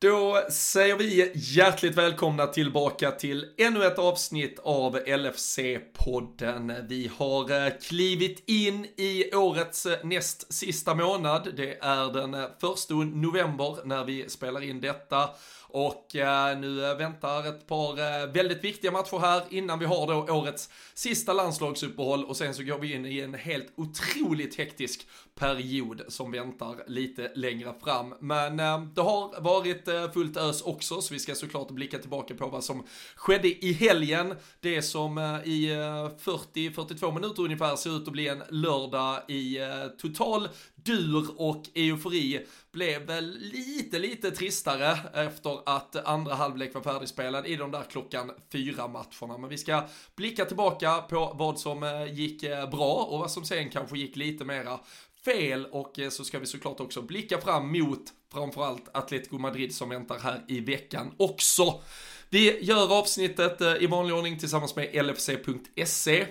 Då säger vi hjärtligt välkomna tillbaka till ännu ett avsnitt av LFC-podden. Vi har eh, klivit in i årets eh, näst sista månad. Det är den första november när vi spelar in detta. Och eh, nu väntar ett par eh, väldigt viktiga matcher här innan vi har då årets sista landslagsuppehåll och sen så går vi in i en helt otroligt hektisk period som väntar lite längre fram. Men eh, det har varit eh, fullt ös också så vi ska såklart blicka tillbaka på vad som skedde i helgen. Det som eh, i eh, 40-42 minuter ungefär ser ut att bli en lördag i eh, total dur och eufori blev väl lite, lite tristare efter att andra halvlek var färdigspelad i de där klockan fyra matcherna. Men vi ska blicka tillbaka på vad som eh, gick eh, bra och vad som sen kanske gick lite mera fel och eh, så ska vi såklart också blicka fram mot framförallt Atletico Madrid som väntar här i veckan också. Vi gör avsnittet i vanlig ordning tillsammans med LFC.se.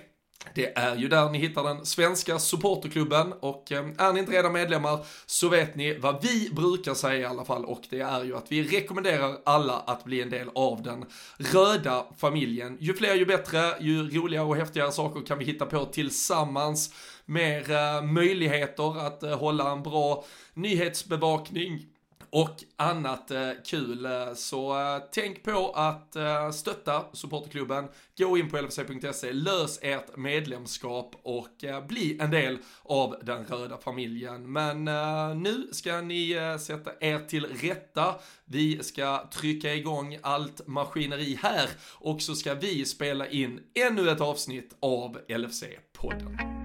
Det är ju där ni hittar den svenska supporterklubben och eh, är ni inte redan medlemmar så vet ni vad vi brukar säga i alla fall och det är ju att vi rekommenderar alla att bli en del av den röda familjen. Ju fler ju bättre, ju roligare och häftigare saker kan vi hitta på tillsammans. Mer eh, möjligheter att eh, hålla en bra nyhetsbevakning och annat eh, kul. Eh, så eh, tänk på att eh, stötta supporterklubben. Gå in på lfc.se, lös ert medlemskap och eh, bli en del av den röda familjen. Men eh, nu ska ni eh, sätta er till rätta. Vi ska trycka igång allt maskineri här och så ska vi spela in ännu ett avsnitt av LFC-podden.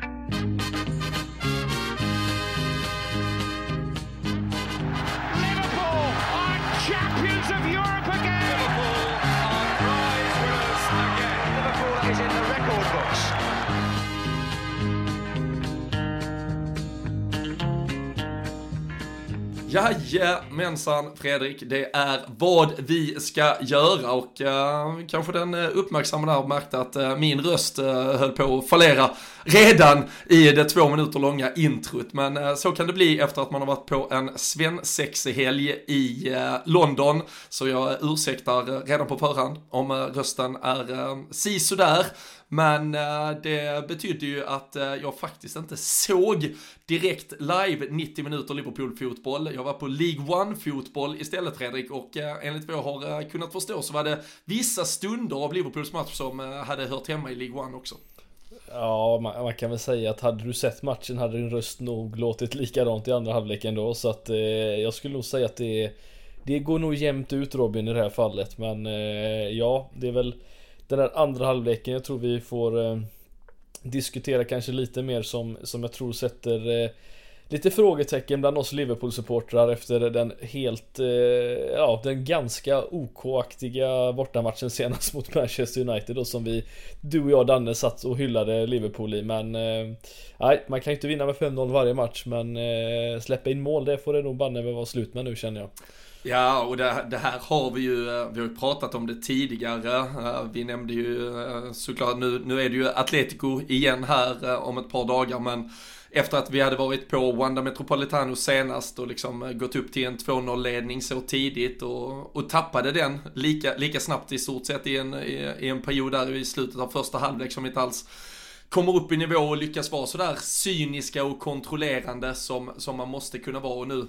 Jajamensan Fredrik, det är vad vi ska göra och uh, kanske den eh, uppmärksamma där märkte att uh, min röst uh, höll på att fallera redan i det två minuter långa introt. Men så kan det bli efter att man har varit på en svensexehelg i London. Så jag ursäktar redan på förhand om rösten är sisådär. Men eh, det betydde ju att eh, jag faktiskt inte såg direkt live 90 minuter Liverpool-fotboll. Jag var på League One-fotboll istället Fredrik och eh, enligt vad jag har kunnat förstå så var det vissa stunder av Liverpools match som hade hört hemma i League One också. Ja, man, man, kan väl säga att hade du sett matchen hade din röst nog låtit likadant i andra halvleken då. Så att eh, jag skulle nog säga att det, det går nog jämnt ut Robin i det här fallet. Men eh, ja, det är väl den där andra halvleken. Jag tror vi får eh, diskutera kanske lite mer som, som jag tror sätter eh, lite frågetecken bland oss Liverpool-supportrar efter den helt, eh, ja den ganska OK-aktiga bortamatchen senast mot Manchester United då som vi, du och jag Danne satt och hyllade Liverpool i men eh, nej man kan ju inte vinna med 5-0 varje match men eh, släppa in mål det får det nog banne vara slut med nu känner jag. Ja, och det, det, här har vi ju, eh, vi har ju pratat om det tidigare. Eh, vi nämnde ju eh, såklart, nu, nu är det ju Atletico igen här om ett par dagar, men efter att vi hade varit på Wanda Metropolitano senast och liksom gått upp till en 2-0 ledning så tidigt och, och tappade den lika, lika snabbt i stort sett i en, i, i en period där i slutet av första halvlek som inte alls kommer upp i nivå och lyckas vara sådär cyniska och kontrollerande som, som man måste kunna vara och nu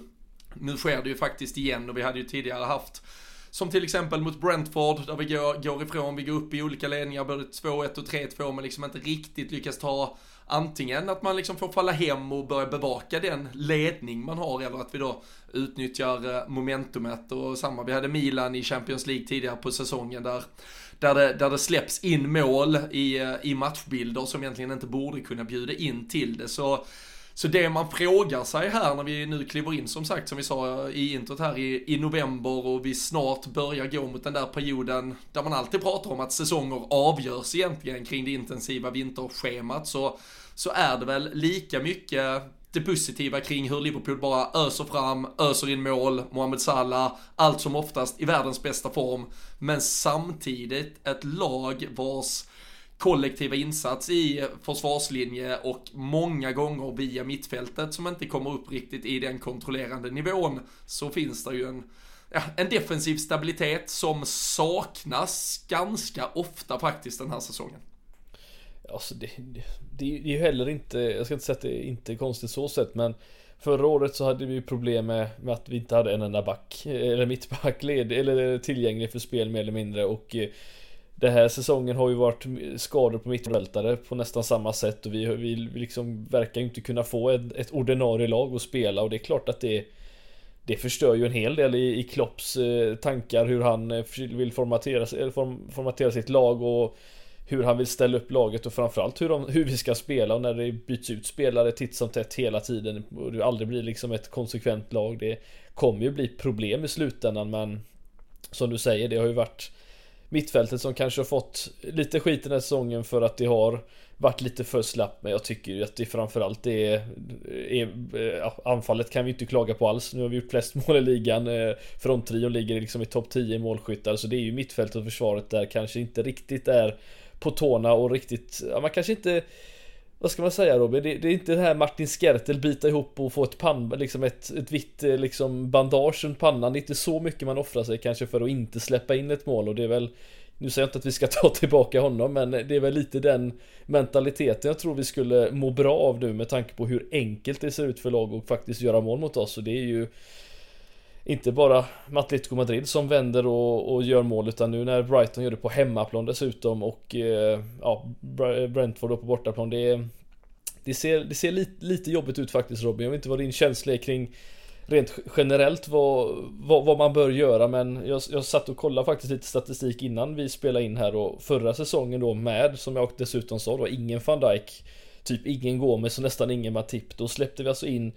nu sker det ju faktiskt igen och vi hade ju tidigare haft som till exempel mot Brentford där vi går, går ifrån, vi går upp i olika ledningar, både 2-1 och 3-2 men liksom inte riktigt lyckas ta antingen att man liksom får falla hem och börja bevaka den ledning man har eller att vi då utnyttjar eh, momentumet och samma, vi hade Milan i Champions League tidigare på säsongen där där det, där det släpps in mål i, eh, i matchbilder som egentligen inte borde kunna bjuda in till det. Så så det man frågar sig här när vi nu kliver in som sagt som vi sa i introt här i, i november och vi snart börjar gå mot den där perioden där man alltid pratar om att säsonger avgörs egentligen kring det intensiva vinterschemat så, så är det väl lika mycket det positiva kring hur Liverpool bara öser fram, öser in mål, Mohamed Salah, allt som oftast i världens bästa form. Men samtidigt ett lag vars kollektiva insats i försvarslinje och många gånger via mittfältet som inte kommer upp riktigt i den kontrollerande nivån så finns det ju en ja, en defensiv stabilitet som saknas ganska ofta faktiskt den här säsongen. Alltså det, det, det är ju heller inte, jag ska inte säga att det är inte konstigt så sett men Förra året så hade vi problem med, med att vi inte hade en enda back eh, Eller mittback ledig, eller tillgänglig för spel mer eller mindre och eh, den här säsongen har ju varit skador på mittfältare på nästan samma sätt och vi, vi, vi liksom verkar inte kunna få ett, ett ordinarie lag att spela och det är klart att det det förstör ju en hel del i, i Klopps eh, tankar hur han eh, vill formatera, eh, form, formatera sitt lag och hur han vill ställa upp laget och framförallt hur, de, hur vi ska spela och när det byts ut spelare titt som tätt hela tiden och det aldrig blir liksom ett konsekvent lag. Det kommer ju bli problem i slutändan men som du säger, det har ju varit mittfältet som kanske har fått lite skit den här säsongen för att det har varit lite för slapp men jag tycker ju att det framförallt är, är anfallet kan vi inte klaga på alls. Nu har vi gjort flest mål i ligan. Eh, Fronttrion ligger liksom i topp 10 målskyttar så det är ju mittfältet och försvaret där kanske inte riktigt är på tårna och riktigt, ja, man kanske inte vad ska man säga Robin? Det, det, är inte det här Martin Skertel bita ihop och få ett pan, liksom ett, ett vitt eh, liksom bandage runt pannan. Det är inte så mycket man offrar sig kanske för att inte släppa in ett mål och det är väl Nu säger jag inte att vi ska ta tillbaka honom men det är väl lite den mentaliteten jag tror vi skulle må bra av nu med tanke på hur enkelt det ser ut för lag att faktiskt göra mål mot oss och det är ju inte bara Atletico Madrid som vänder och, och, gör mål utan nu när Brighton gör det på hemmaplan dessutom och eh, ja, eh, Brentford då på bortaplan. Det, det ser, det ser lite, lite jobbigt ut faktiskt Robin. Jag vet inte vad din känsla är kring rent generellt vad, vad, vad man bör göra men jag, jag satt och kollade faktiskt lite statistik innan vi spelade in här och förra säsongen då med som jag dessutom sa då ingen van Dijk Typ ingen Gomes och nästan ingen Matip. Då släppte vi alltså in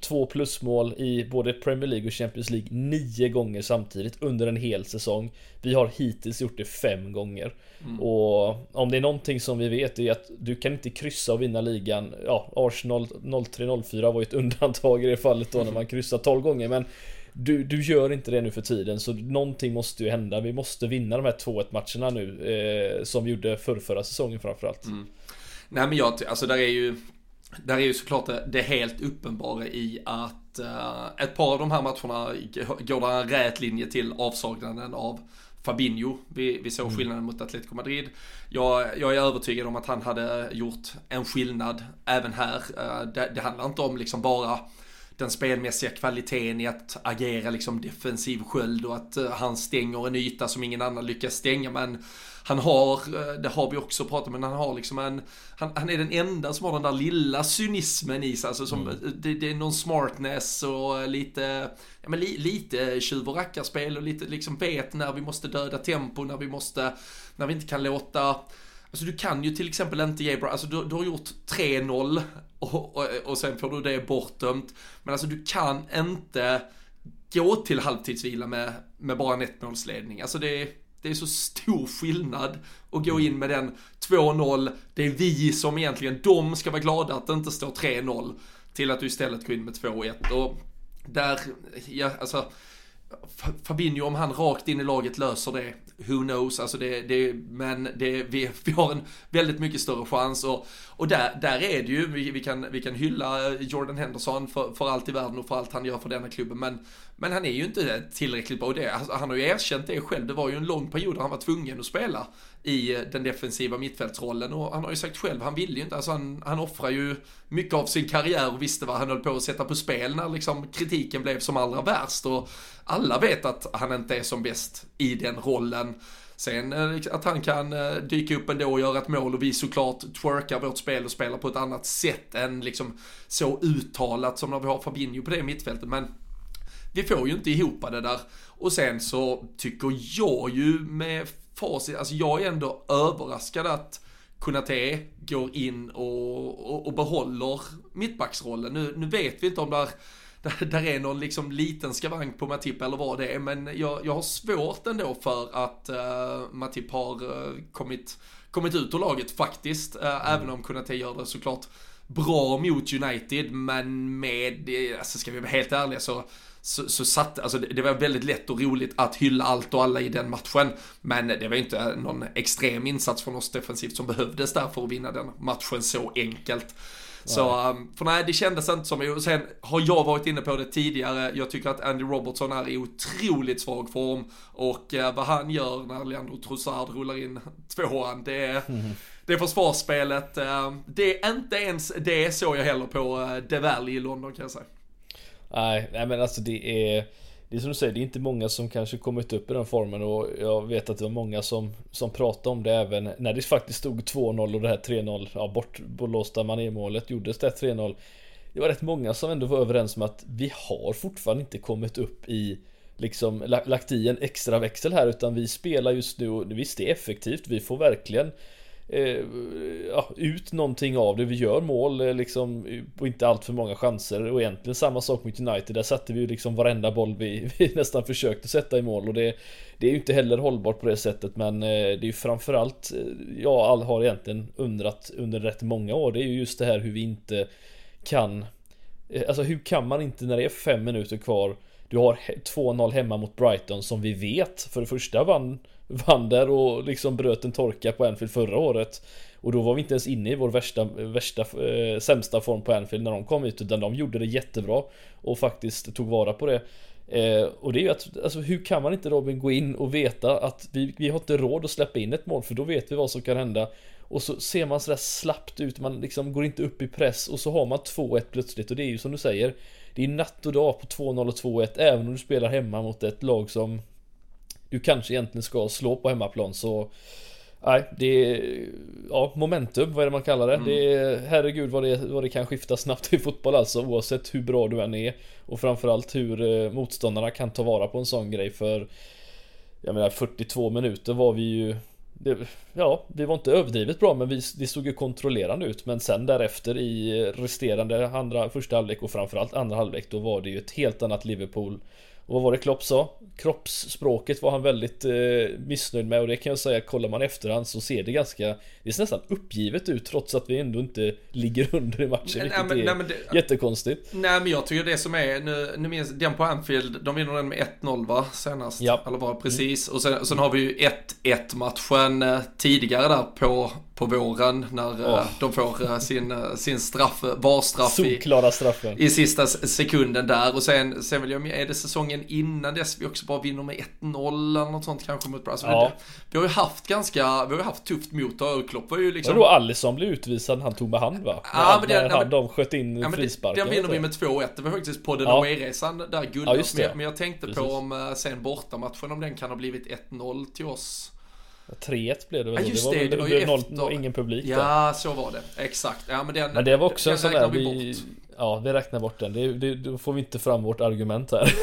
två plusmål i både Premier League och Champions League nio gånger samtidigt under en hel säsong. Vi har hittills gjort det fem gånger. Mm. Och om det är någonting som vi vet är att du kan inte kryssa och vinna ligan. Ja, Arsenal 03-04 var ju ett undantag i det fallet då när man kryssar 12 gånger. Men du, du gör inte det nu för tiden så någonting måste ju hända. Vi måste vinna de här 2-1 matcherna nu eh, som vi gjorde förr, förra säsongen framförallt. Mm. Nej men jag, alltså där är ju där är ju såklart det, det helt uppenbara i att uh, ett par av de här matcherna går det en rät linje till avsaknaden av Fabinho. Vi, vi såg mm. skillnaden mot Atletico Madrid. Jag, jag, är övertygad om att han hade gjort en skillnad även här. Uh, det, det handlar inte om liksom bara den spelmässiga kvaliteten i att agera liksom defensiv sköld och att uh, han stänger en yta som ingen annan lyckas stänga. Men han har, eh, det har vi också pratat om, men han har liksom en, han, han är den enda som har den där lilla cynismen i sig, alltså som, mm. det, det, är någon smartness och lite, ja men li, lite tjuv och rackarspel och lite liksom vet när vi måste döda tempo, när vi måste, när vi inte kan låta Alltså du kan ju till exempel inte ge bra, alltså du, du har gjort 3-0 och, och, och sen får du det bortdömt. Men alltså du kan inte gå till halvtidsvila med, med bara en ettmålsledning. Alltså det, det är så stor skillnad att gå in med den 2-0. Det är vi som egentligen, de ska vara glada att det inte står 3-0 till att du istället går in med 2-1. Och där, ja alltså Fabinho, om han rakt in i laget löser det, who knows, alltså det, det men det, vi, vi har en väldigt mycket större chans och, och där, där är det ju, vi, vi, kan, vi kan hylla eh, Jordan Henderson för, för allt i världen och för allt han gör för denna klubben, men, men han är ju inte tillräckligt bra det. Alltså, han har ju erkänt det själv, det var ju en lång period där han var tvungen att spela i eh, den defensiva mittfältsrollen och han har ju sagt själv, han ville ju inte, alltså han, han offrar ju mycket av sin karriär och visste vad han höll på att sätta på spel när liksom kritiken blev som allra värst och alla vet att han inte är som bäst i den rollen. Sen eh, liksom, att han kan eh, dyka upp ändå och göra ett mål och vi såklart twerkar vårt spel och spelar på ett annat sätt än liksom så uttalat som när vi har Fabinho på det mittfältet. Men vi får ju inte ihop det där. Och sen så tycker jag ju med facit, alltså jag är ändå överraskad att Kunate går in och, och, och behåller mittbacksrollen. Nu, nu vet vi inte om där, där, där är någon liksom liten skavank på Matip eller vad det är, men jag, jag har svårt ändå för att uh, Matip har uh, kommit, kommit ut ur laget faktiskt, uh, mm. även om Kunate gör det såklart bra mot United, men med, alltså ska vi vara helt ärliga så så, så satt, alltså det, det, var väldigt lätt och roligt att hylla allt och alla i den matchen. Men det var inte någon extrem insats från oss defensivt som behövdes där för att vinna den matchen så enkelt. Så, um, för nej, det kändes inte som, och sen har jag varit inne på det tidigare, jag tycker att Andy Robertson är i otroligt svag form och uh, vad han gör när Leandro Trossard rullar in tvåan, det är, mm. det försvarsspelet, uh, det är inte ens det såg jag heller på uh, The Valley i London kan jag säga. Nej, nej men alltså det är det är som du säger, det är inte många som kanske kommit upp i den formen och jag vet att det var många som, som pratade om det även när det faktiskt stod 2-0 och det här 3-0, ja bortblåsta manémålet gjordes det 3-0. Det var rätt många som ändå var överens om att vi har fortfarande inte kommit upp i liksom lagt i en extra växel här utan vi spelar just nu och visst det är effektivt, vi får verkligen eh, ja, ut någonting av det. Vi gör mål eh, liksom och inte allt för många chanser och egentligen samma sak mot United. Där satte vi ju liksom varenda boll vi, vi nästan försökte sätta i mål och det, det är ju inte heller hållbart på det sättet men eh, det är ju framförallt eh, Ja, all har egentligen undrat under rätt många år. Det är ju just det här hur vi inte kan eh, Alltså hur kan man inte när det är fem minuter kvar Du har 2-0 hemma mot Brighton som vi vet för det första vann vann där och liksom bröt en torka på Anfield förra året. Och då var vi inte ens inne i vår värsta, värsta eh, sämsta form på Anfield när de kom ut utan de gjorde det jättebra och faktiskt tog vara på det. Eh, och det är ju att, alltså hur kan man inte Robin gå in och veta att vi, vi har inte råd att släppa in ett mål för då vet vi vad som kan hända. Och så ser man sådär slappt ut, man liksom går inte upp i press och så har man 2-1 plötsligt och det är ju som du säger Det är natt och dag på 2-0 och 2-1 även om du spelar hemma mot ett lag som du kanske egentligen ska slå på hemmaplan så Nej, det är ja, momentum, vad är det man kallar det? Mm. Det är herregud vad det, vad det kan skifta snabbt i fotboll alltså oavsett hur bra du än är och framförallt hur eh, motståndarna kan ta vara på en sån grej för Jag menar 42 minuter var vi ju det, Ja, vi var inte överdrivet bra men vi, vi såg ju kontrollerande ut men sen därefter i resterande andra, första halvlek och framförallt andra halvlek då var det ju ett helt annat Liverpool och vad var det Klopp sa? Kroppsspråket var han väldigt eh, missnöjd med och det kan jag säga, kollar man efterhand så ser det ganska Det ser nästan uppgivet ut trots att vi ändå inte ligger under i matchen, nej, vilket nej, är nej, det, jättekonstigt Nej men jag tycker det som är, nu, nu minns den på Anfield, de vinner den med 1-0 va? Senast? Ja. Eller bara precis. Mm. Och sen, sen har vi ju 1-1 matchen eh, tidigare där på på våren när oh. de får eh, sin, eh, sin straff, straffen. I, i sista sekunden där och sen, sen vill jag är det säsongen innan dess vi också bara vinner med 1-0 eller något sånt kanske mot Brasil. Ja. Vi har ju haft ganska, vi har ju haft tufft mot och Klopp var ju liksom... Vadå Alisson blev utvisad han tog med hand va? Ja men det, han, de sköt in ja, frisparken. Den vinner vi med 2-1, det var faktiskt på den ja. resan där guld. Ja, men, men jag tänkte Precis. på om sen bortamatchen om den kan ha blivit 1-0 till oss. 3-1 blev det väl? Ja just det, det var, det var ju noll, efter... ingen publik Ja, där. så var det. Exakt. Ja, men, den, men det var också en sån där vi... Ja, vi räknar bort den. Det, det, då får vi inte fram vårt argument här.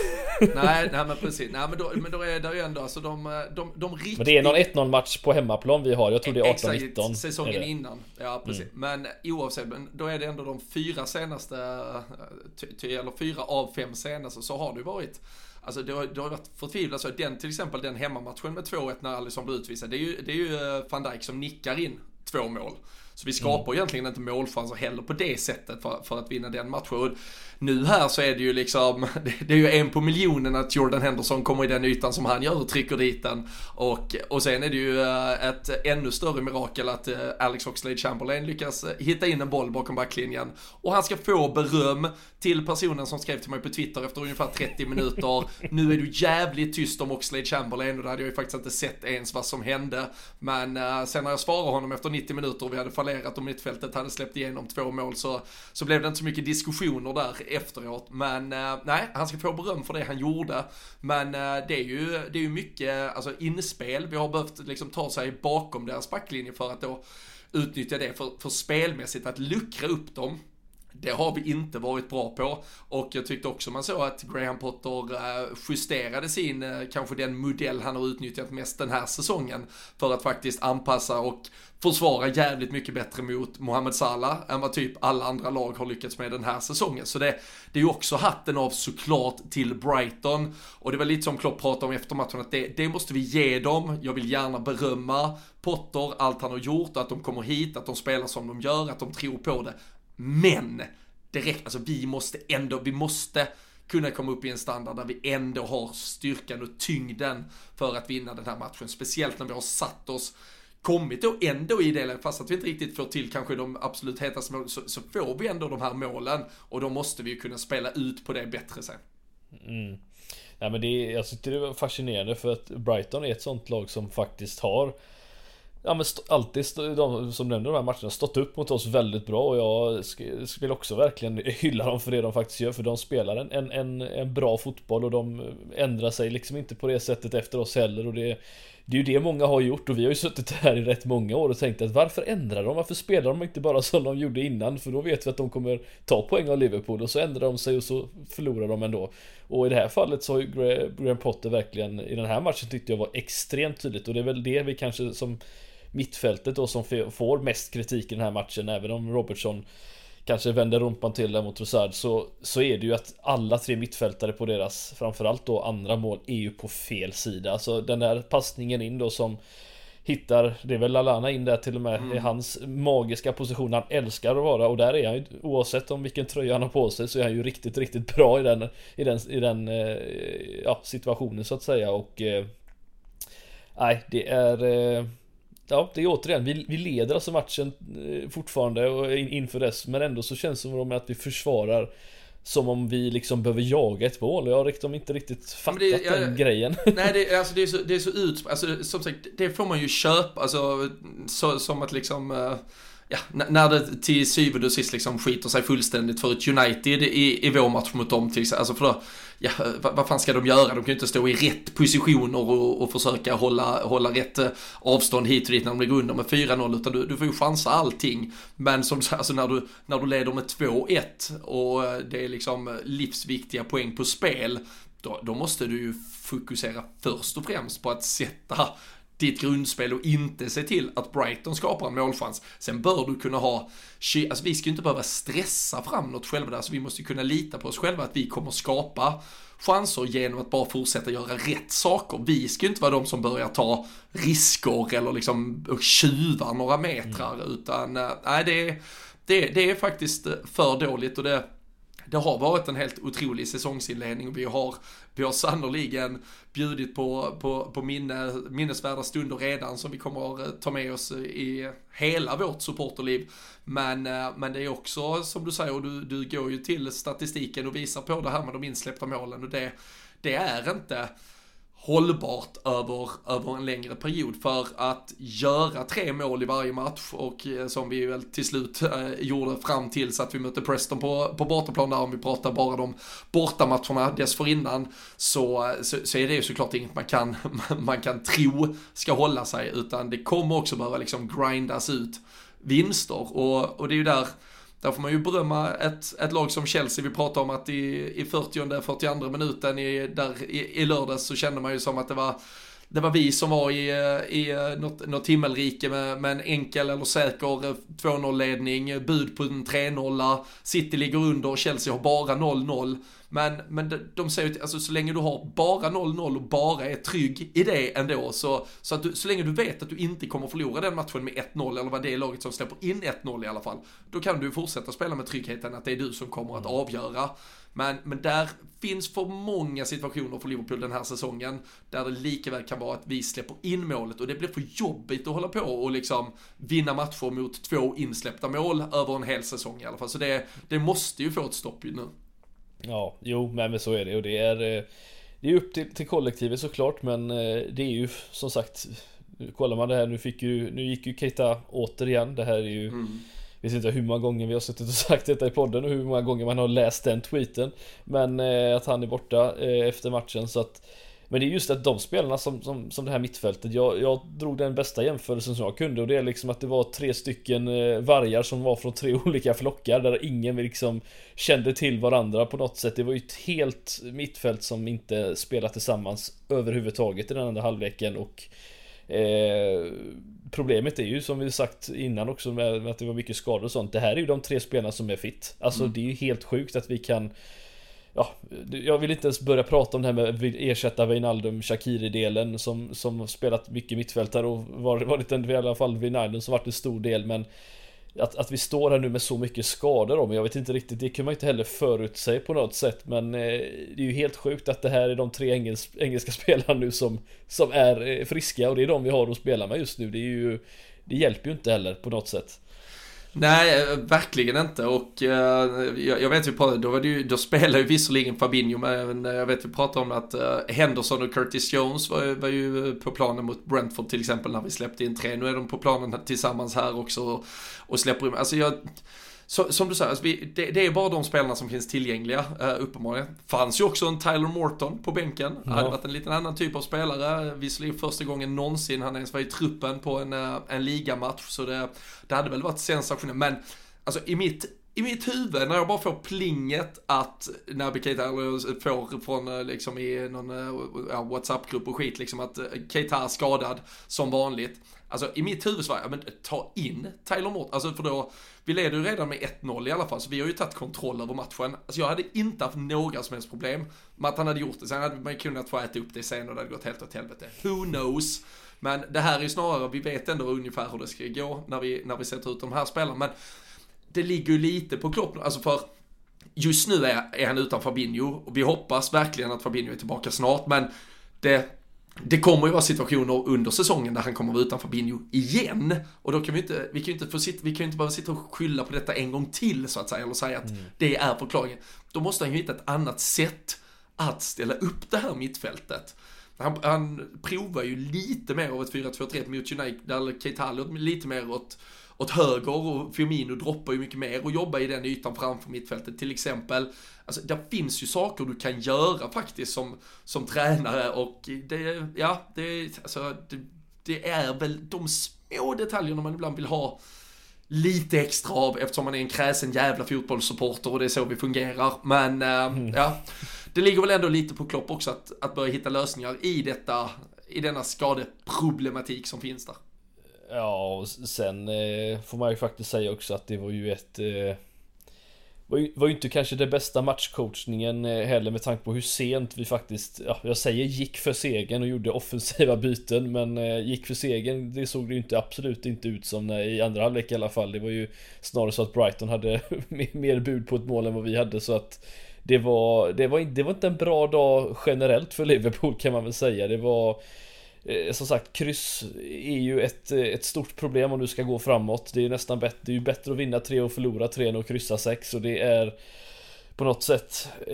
nej, nej men precis. Nej men då, men då är det ju ändå alltså de, de, de riktigt... Men det är någon 1-0 match på hemmaplan vi har. Jag tror det är 18-19. säsongen innan. Ja, precis. Mm. Men oavsett, då är det ändå de fyra senaste, eller fyra av fem senaste så har det ju varit Alltså det har, det har varit förtvivlat så. Den till exempel den hemmamatchen med 2-1 när Alisson blir utvisad. Det är ju, det är ju eh, van Dijk som nickar in två mål. Så vi skapar mm. egentligen inte målchanser heller på det sättet för, för att vinna den matchen nu här så är det ju liksom, det är ju en på miljonen att Jordan Henderson kommer i den ytan som han gör och trycker dit den. Och, och sen är det ju eh, ett ännu större mirakel att eh, Alex Oxlade Chamberlain lyckas eh, hitta in en boll bakom backlinjen. Och han ska få beröm till personen som skrev till mig på Twitter efter ungefär 30 minuter. Nu är du jävligt tyst om Oxlade Chamberlain och det hade jag ju faktiskt inte sett ens vad som hände. Men sen när jag svarade honom efter 90 minuter och vi hade fallerat och mittfältet hade släppt igenom två mål så, så blev det inte så mycket diskussioner där efteråt. Men eh, nej, han ska få beröm för det han gjorde. Men eh, det är ju, det är ju mycket alltså, inspel. Vi har behövt liksom ta sig bakom deras backlinje för att då utnyttja det för, för spelmässigt, att luckra upp dem. Det har vi inte varit bra på och jag tyckte också man såg att Graham Potter eh, justerade sin, eh, kanske den modell han har utnyttjat mest den här säsongen för att faktiskt anpassa och försvara jävligt mycket bättre mot Mohamed Salah än vad typ alla andra lag har lyckats med den här säsongen. Så det, det är ju också hatten av såklart till Brighton och det var lite som Klopp pratade om efter matchen att det, det måste vi ge dem. Jag vill gärna berömma Potter, allt han har gjort, att de kommer hit, att de spelar som de gör, att de tror på det. Men, direkt, alltså vi måste ändå, vi måste kunna komma upp i en standard där vi ändå har styrkan och tyngden för att vinna den här matchen. Speciellt när vi har satt oss kommit då ändå i det, fast att vi inte riktigt får till kanske de absolut hetaste målen, så, så får vi ändå de här målen och då måste vi ju kunna spela ut på det bättre sen. Mm. Ja, men det är, jag tycker det var fascinerande för att Brighton är ett sånt lag som faktiskt har Ja men alltid de som nämnde de här matcherna stått upp mot oss väldigt bra och jag vill också verkligen hylla dem för det de faktiskt gör för de spelar en, en, en, en bra fotboll och de ändrar sig liksom inte på det sättet efter oss heller och det det är ju det många har gjort och vi har ju suttit här i rätt många år och tänkt att varför ändrar de? Varför spelar de inte bara som de gjorde innan? För då vet vi att de kommer ta poäng av Liverpool och så ändrar de sig och så förlorar de ändå. Och i det här fallet så har ju Graham Potter verkligen i den här matchen tyckte jag var extremt tydligt och det är väl det vi kanske som mittfältet då som får mest kritik i den här matchen även om Robertson kanske vänder rumpan till där mot Trossard så, så är det ju att alla tre mittfältare på deras framförallt då andra mål är ju på fel sida. Alltså den där passningen in då som hittar, det är väl Lalana in där till och med, mm. i hans magiska position han älskar att vara och där är han ju oavsett om vilken tröja han har på sig så är han ju riktigt, riktigt bra i den, i den, i den eh, ja, situationen så att säga och eh, Nej, det är eh, Ja, det är återigen, vi, vi leder alltså matchen eh, fortfarande och inför dess Men ändå så känns det som att vi försvarar som om vi liksom behöver jaga ett mål. Jag har liksom inte riktigt fattat det, jag, den grejen. Nej, det, alltså, det är så, det är så ut, alltså, som sagt, det får man ju köpa, alltså, så, som att liksom uh ja, när det till syvende och sist liksom skiter sig fullständigt för ett United i, i vår match mot dem till exempel. Alltså för då, ja, vad, vad fan ska de göra? De kan ju inte stå i rätt positioner och, och försöka hålla, hålla rätt eh, avstånd hit och dit när de ligger under med 4-0 utan du, du får ju chansa allting. Men som alltså när du, när du leder med 2-1 och eh, det är liksom eh, livsviktiga poäng på spel då, då måste du ju fokusera först och främst på att sätta ditt grundspel och inte se till att Brighton skapar en målchans. Sen bör du kunna ha, alltså vi ska ju inte behöva stressa fram något själva där, så vi måste kunna lita på oss själva att vi kommer skapa chanser genom att bara fortsätta göra rätt saker. Vi ska ju inte vara de som börjar ta risker eller liksom tjuva några metrar, mm. utan eh, nej, det, det, det är faktiskt för dåligt och det det har varit en helt otrolig säsongsinledning och vi har, vi har sannoliken bjudit på, på, på minne, minnesvärda stunder redan som vi kommer att eh, ta med oss eh, i hela vårt supporterliv. Men, eh, men det är också som du säger, och du, du går ju till statistiken och visar på det här med de insläppta målen och det, det är inte hållbart över, över en längre period för att göra tre mål i varje match och eh, som vi väl till slut eh, gjorde fram tills att vi mötte Preston på, på bortaplan där om vi pratar bara de bortamatcherna dessförinnan så, eh, så, så är det ju såklart inget man kan, man kan tro ska hålla sig utan det kommer också behöva liksom grindas ut vinster. Och, och det är ju där där får man ju berömma ett, ett lag som Chelsea. Vi pratade om att i, i 40 42 minuten i, där, i, i lördags så kände man ju som att det var det var vi som var i, i något, något himmelrike med, med en enkel eller säker 2-0 ledning, bud på en 3-0, City ligger under och Chelsea har bara 0-0. Men, men de, de säger ju, alltså så länge du har bara 0-0 och bara är trygg i det ändå, så, så att du, så länge du vet att du inte kommer förlora den matchen med 1-0, eller vad det är laget som släpper in 1-0 i alla fall, då kan du fortsätta spela med tryggheten att det är du som kommer att avgöra. Men, men där finns för många situationer för Liverpool den här säsongen där det lika väl kan vara att vi släpper in målet och det blir för jobbigt att hålla på och liksom vinna matcher mot två insläppta mål över en hel säsong i alla fall. Så det, det måste ju få ett stopp nu. Ja, jo, men så är det och det är eh, Det är upp till, till kollektivet såklart men eh, det är ju som sagt Kollar man det här nu fick ju Nu gick ju Keita återigen Det här är ju mm. Vet inte hur många gånger vi har suttit och sagt detta i podden och hur många gånger man har läst den tweeten Men eh, att han är borta eh, efter matchen så att men det är just att de spelarna som, som, som det här mittfältet jag, jag drog den bästa jämförelsen som jag kunde och det är liksom att det var tre stycken eh, vargar som var från tre olika flockar där ingen liksom kände till varandra på något sätt. Det var ju ett helt mittfält som inte spelat tillsammans överhuvudtaget i den andra halvleken och eh, Problemet är ju som vi sagt innan också med, att det var mycket skador och sånt. Det här är ju de tre spelarna som är fit. Alltså mm. det är ju helt sjukt att vi kan Ja, jag vill inte ens börja prata om det här med att ersätta Wijnaldum Shakiri-delen som, som spelat mycket mittfältare och varit en, i alla fall Wijnaldum som varit en stor del men att, att vi står här nu med så mycket skador om. Jag vet inte riktigt, det kan man inte heller förutsäga på något sätt. Men eh, det är ju helt sjukt att det här är de tre engels, engelska spelarna nu som, som är eh, friska och det är de vi har att spela med just nu. Det är ju, det hjälper ju inte heller på något sätt. Nej, eh, verkligen inte. Och eh, jag, jag, vet vi pratade, då, var det ju, då spelade ju visserligen Fabinho, men eh, jag vet vi pratade om att uh, Henderson och Curtis Jones var, var ju på planen mot Brentford till exempel när vi släppte in tre. Nu är de på planen tillsammans här också och, och släpper in. Alltså jag så, som du säger, alltså vi, det, det, är bara de spelarna som finns tillgängliga, uh, uppenbarligen. Fanns ju också en Tyler Morton på bänken. Ja. Hade varit en liten annan typ av spelare. Visserligen första gången någonsin han ens var i truppen på en, uh, en ligamatch. Så det, det hade väl varit sensationellt. Men alltså i mitt i mitt huvud när jag bara får plinget att när Keita får från eh, liksom i någon ja, WhatsApp-grupp och skit liksom att Keita är skadad som vanligt. Alltså i mitt huvud så var jag, men ta in Taylor Morton, alltså för då, vi leder ju redan med 1-0 i alla fall, så vi har ju tagit kontroll över matchen. Alltså jag hade inte haft några som helst problem med att han hade gjort det. Sen hade man kunnat få äta upp det sen och det hade gått helt åt helvete. Who knows? Men det här är ju snarare, vi vet ändå ungefär hur det ska gå när vi, när vi sätter ut de här spelarna. Men det ligger ju lite på Klopp, alltså för just nu är, är han utan Fabinho och vi hoppas verkligen att Fabinho är tillbaka snart, men det det kommer ju vara situationer under säsongen där han kommer vara utan Fabinho igen. Och då kan vi inte, vi kan ju inte, få sitta, vi kan inte bara sitta och skylla på detta en gång till så att säga, eller säga att mm. det är förklaringen. Då måste han ju hitta ett annat sätt att ställa upp det här mittfältet. Han, han provar ju lite mer av ett 4-2-3 mot United, där Keita lite mer åt åt höger och Firmino droppar ju mycket mer och jobbar i den ytan framför mittfältet till exempel. Alltså det finns ju saker du kan göra faktiskt som, som tränare och det, ja, det, alltså, det, det är väl de små detaljerna man ibland vill ha lite extra av eftersom man är en kräsen jävla fotbollssupporter och det är så vi fungerar. Men äh, mm. ja, det ligger väl ändå lite på Klopp också att, att börja hitta lösningar i detta, i denna skadeproblematik som finns där. Ja, och sen eh, får man ju faktiskt säga också att det var ju ett eh, var ju, var ju inte kanske det bästa matchcoachningen eh, heller med tanke på hur sent vi faktiskt, ja jag säger gick för segern och gjorde offensiva byten men eh, gick för segern det såg det ju inte absolut inte ut som när, i andra halvlek i alla fall. Det var ju snarare så att Brighton hade mer bud på ett mål än vad vi hade så att det var, det var, det var inte en bra dag generellt för Liverpool kan man väl säga. Det var Eh, som sagt, kryss är ju ett, eh, ett stort problem om du ska gå framåt. Det är nästan bättre, det är ju bättre att vinna tre och förlora tre än att kryssa sex och det är på något sätt eh,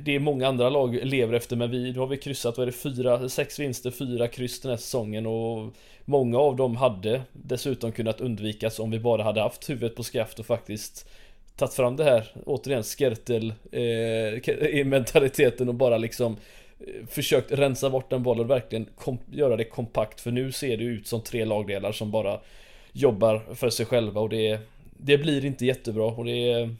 Det är många andra lag lever efter men vi, nu har vi kryssat, vad är det, fyra, sex vinster, fyra kryss den här säsongen och Många av dem hade dessutom kunnat undvikas om vi bara hade haft huvudet på skaft och faktiskt Tagit fram det här, återigen skertel eh, mentaliteten och bara liksom försökt rensa bort den bollen och verkligen göra det kompakt. För nu ser det ut som tre lagdelar som bara jobbar för sig själva och det, det blir inte jättebra. Och det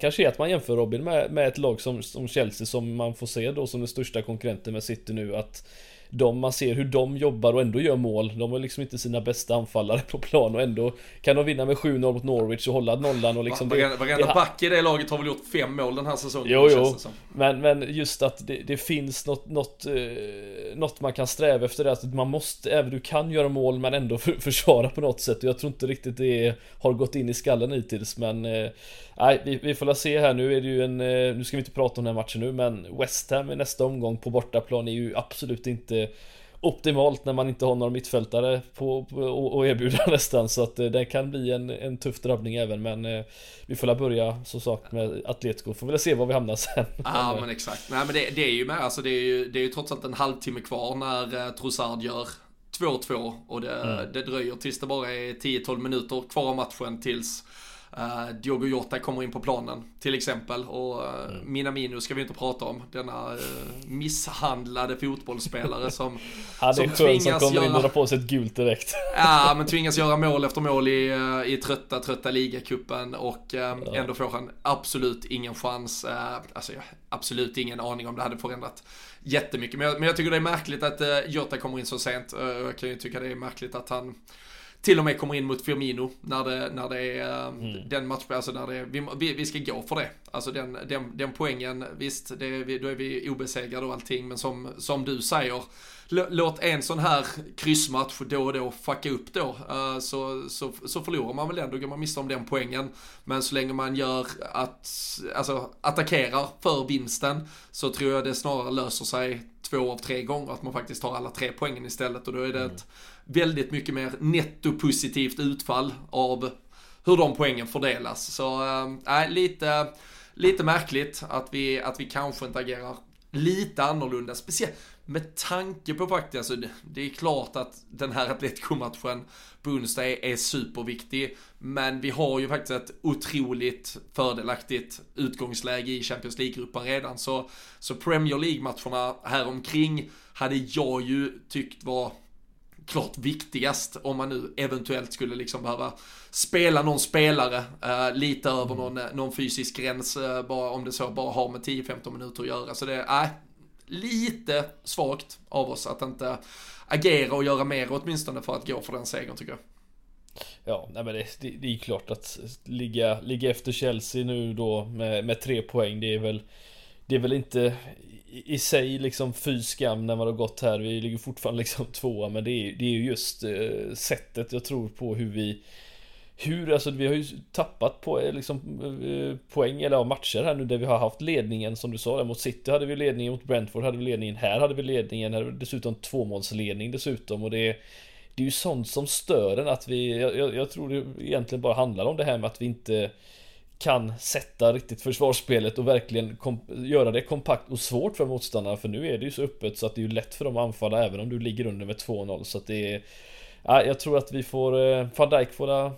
Kanske är att man jämför Robin med, med ett lag som, som Chelsea som man får se då som den största konkurrenten med City nu att de, man ser hur de jobbar och ändå gör mål. De har liksom inte sina bästa anfallare på plan och ändå kan de vinna med 7-0 mot Norwich och hålla nollan och liksom... Varenda, varenda det, back i det laget har väl gjort fem mål den här säsongen. Jo, jo. Men, men just att det, det finns något, något, eh, något man kan sträva efter det. Att man måste, även du kan göra mål men ändå för, försvara på något sätt. Och jag tror inte riktigt det har gått in i skallen hittills men... Eh, nej, vi, vi får la se här. Nu är det ju en... Eh, nu ska vi inte prata om den här matchen nu men West Ham i nästa omgång på bortaplan är ju absolut inte optimalt när man inte har några mittfältare på, på, att erbjuda nästan. Så att eh, det kan bli en, en tuff drabbning även. Men eh, vi får väl börja som sagt med Atletico. Får väl se var vi hamnar sen. Ja men exakt, nej men det, det är ju med. Alltså det är ju, det är ju trots allt en halvtimme kvar när eh, Trossard gör 2-2 och det, mm. det dröjer tills det bara är 10-12 minuter kvar av matchen tills Uh, Diogo Jota kommer in på planen till exempel och uh, mm. Minamino ska vi inte prata om. Denna uh, misshandlade fotbollsspelare som Han är som skön som kommer göra... in och drar på sig ett gult direkt. Ja, men tvingas göra mål efter mål i, i trötta, trötta ligacupen och ja. ändå får han absolut ingen chans. alltså absolut ingen aning om det hade förändrat jättemycket. Men jag, men jag tycker det är märkligt att Jota kommer in så sent. Jag kan ju tycka det är märkligt att han till och med kommer in mot Firmino när det, när det är mm. den matchen, alltså när det vi, vi ska gå för det. Alltså den, den, den poängen, visst, det, då är vi obesegrade och allting, men som, som du säger, låt en sån här kryssmatch då och då fucka upp då, uh, så, så, så förlorar man väl ändå, går man miste om den poängen. Men så länge man gör att, alltså attackerar för vinsten, så tror jag det snarare löser sig två av tre gånger, att man faktiskt tar alla tre poängen istället och då är det mm väldigt mycket mer nettopositivt utfall av hur de poängen fördelas. Så äh, lite, lite märkligt att vi, att vi kanske inte agerar lite annorlunda. Speciellt med tanke på faktiskt, alltså, det är klart att den här Atletico-matchen på onsdag är, är superviktig. Men vi har ju faktiskt ett otroligt fördelaktigt utgångsläge i Champions League-gruppen redan. Så, så Premier League-matcherna här omkring hade jag ju tyckt var klart viktigast om man nu eventuellt skulle liksom behöva spela någon spelare uh, lite över någon, eh, någon fysisk gräns, uh, bara om det så bara har med 10-15 minuter att göra. Så det är äh, lite svagt av oss att inte agera och göra mer åtminstone för att gå för den segern tycker jag. Ja, nej men det, det, det är klart att ligga, ligga efter Chelsea nu då med, med tre poäng, det är väl Det är väl inte i sig liksom fy skam när man har gått här. Vi ligger fortfarande liksom tvåa men det är, det är ju just eh, sättet jag tror på hur vi hur, alltså vi har ju tappat på, eh, liksom, eh, poäng eller ja, matcher här nu där vi har haft ledningen som du sa där mot City hade vi ledningen, mot Brentford hade vi ledningen, här hade vi ledningen, här dessutom tvåmålsledning dessutom och det Det är ju sånt som stör en att vi, jag, jag tror det egentligen bara handlar om det här med att vi inte kan sätta riktigt försvarsspelet och verkligen göra det kompakt och svårt för motståndarna för nu är det ju så öppet så att det är ju lätt för dem att anfalla även om du ligger under med 2-0 så att det är ja, Jag tror att vi får eh, Van Dijk får eh,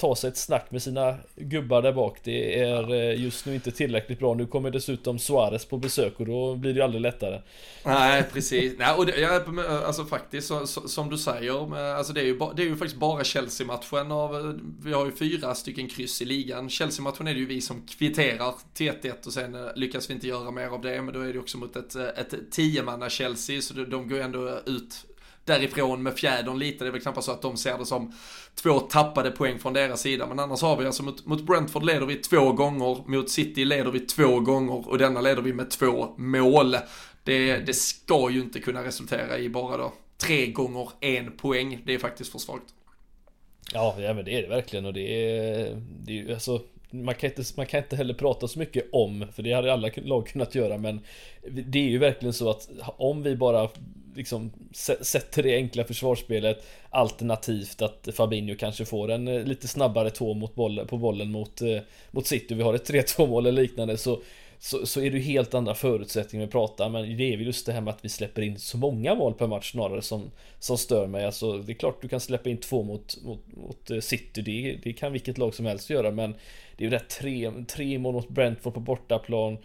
ta sig ett snack med sina gubbar där bak. Det är eh, just nu inte tillräckligt bra. Nu kommer dessutom Suarez på besök och då blir det ju aldrig lättare. Nej, precis. Nej, och det, jag, alltså faktiskt så, så, som du säger, alltså det är ju, det är ju faktiskt bara Chelsea-matchen av, vi har ju fyra stycken kryss i ligan. Chelsea-matchen är det ju vi som kvitterar till 1-1 och sen eh, lyckas vi inte göra mer av det, men då är det också mot ett, eh, ett tiomanna Chelsea, så de går ju ändå ut därifrån med fjädern lite. Det är väl knappast så att de ser det som två tappade poäng från deras sida. Men annars har vi alltså mot, mot Brentford leder vi två gånger, mot City leder vi två gånger och denna leder vi med två mål. Det, det ska ju inte kunna resultera i bara då tre gånger en poäng. Det är faktiskt för svagt. Ja, ja men det är det verkligen och det är, det är ju alltså man kan, inte, man kan inte heller prata så mycket om, för det hade alla lag kunnat göra, men det är ju verkligen så att om vi bara liksom sätter det enkla försvarsspelet Alternativt att Fabinho kanske får en eh, lite snabbare tå mot bollen, på bollen mot, eh, mot City. Vi har ett 3-2 mål eller liknande så, så, så är det ju helt andra förutsättningar vi pratar Men det är väl just det här med att vi släpper in så många mål per match snarare som, som stör mig. Alltså det är klart du kan släppa in två mot, mot, mot eh, City det, det kan vilket lag som helst göra men Det är ju det tre, tre mål mot Brentford på bortaplan.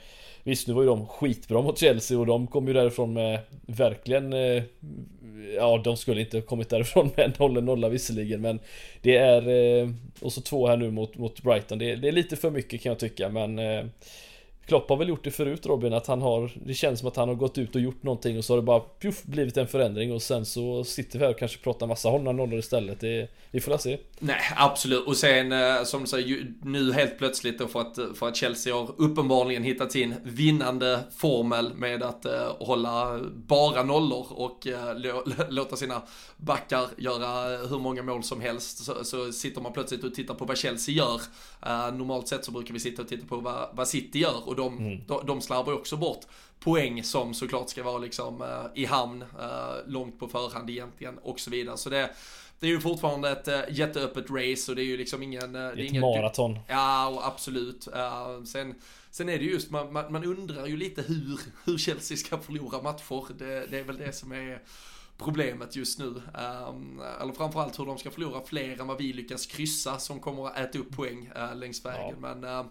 Visst, nu var ju de skitbra mot Chelsea och de kom ju därifrån med verkligen eh, Ja, de skulle inte kommit därifrån med en nolla nolla visserligen men Det är eh, Och så två här nu mot, mot Brighton. Det, det, är lite för mycket kan jag tycka men eh, Klopp har väl gjort det förut Robin att han har Det känns som att han har gått ut och gjort någonting och så har det bara puff, blivit en förändring och sen så sitter vi här och kanske pratar massa hållna nollor istället. Det, Vi får la se. Nej absolut. Och sen eh, som du säger nu helt plötsligt då för att, för att Chelsea har uppenbarligen hittat sin vinnande formel med att uh, hålla bara nollor och uh, låta sina backar göra hur många mål som helst. Så, så sitter man plötsligt och tittar på vad Chelsea gör. Uh, Normalt sett så brukar vi sitta och titta på vad, vad City gör och de, mm. de, de slarvar också bort poäng som såklart ska vara liksom uh, i hamn, uh, långt på förhand egentligen och så vidare. Så det, det är ju fortfarande ett uh, jätteöppet race och det är ju liksom ingen... Det är ett maraton. Ja, absolut. Sen, sen är det just, man, man, man, undrar ju lite hur, hur Chelsea ska förlora matcher. Det, det är väl det som är problemet just nu. Um, eller framförallt hur de ska förlora fler än vad vi lyckas kryssa som kommer att äta upp poäng uh, längs vägen. Ja. Men uh,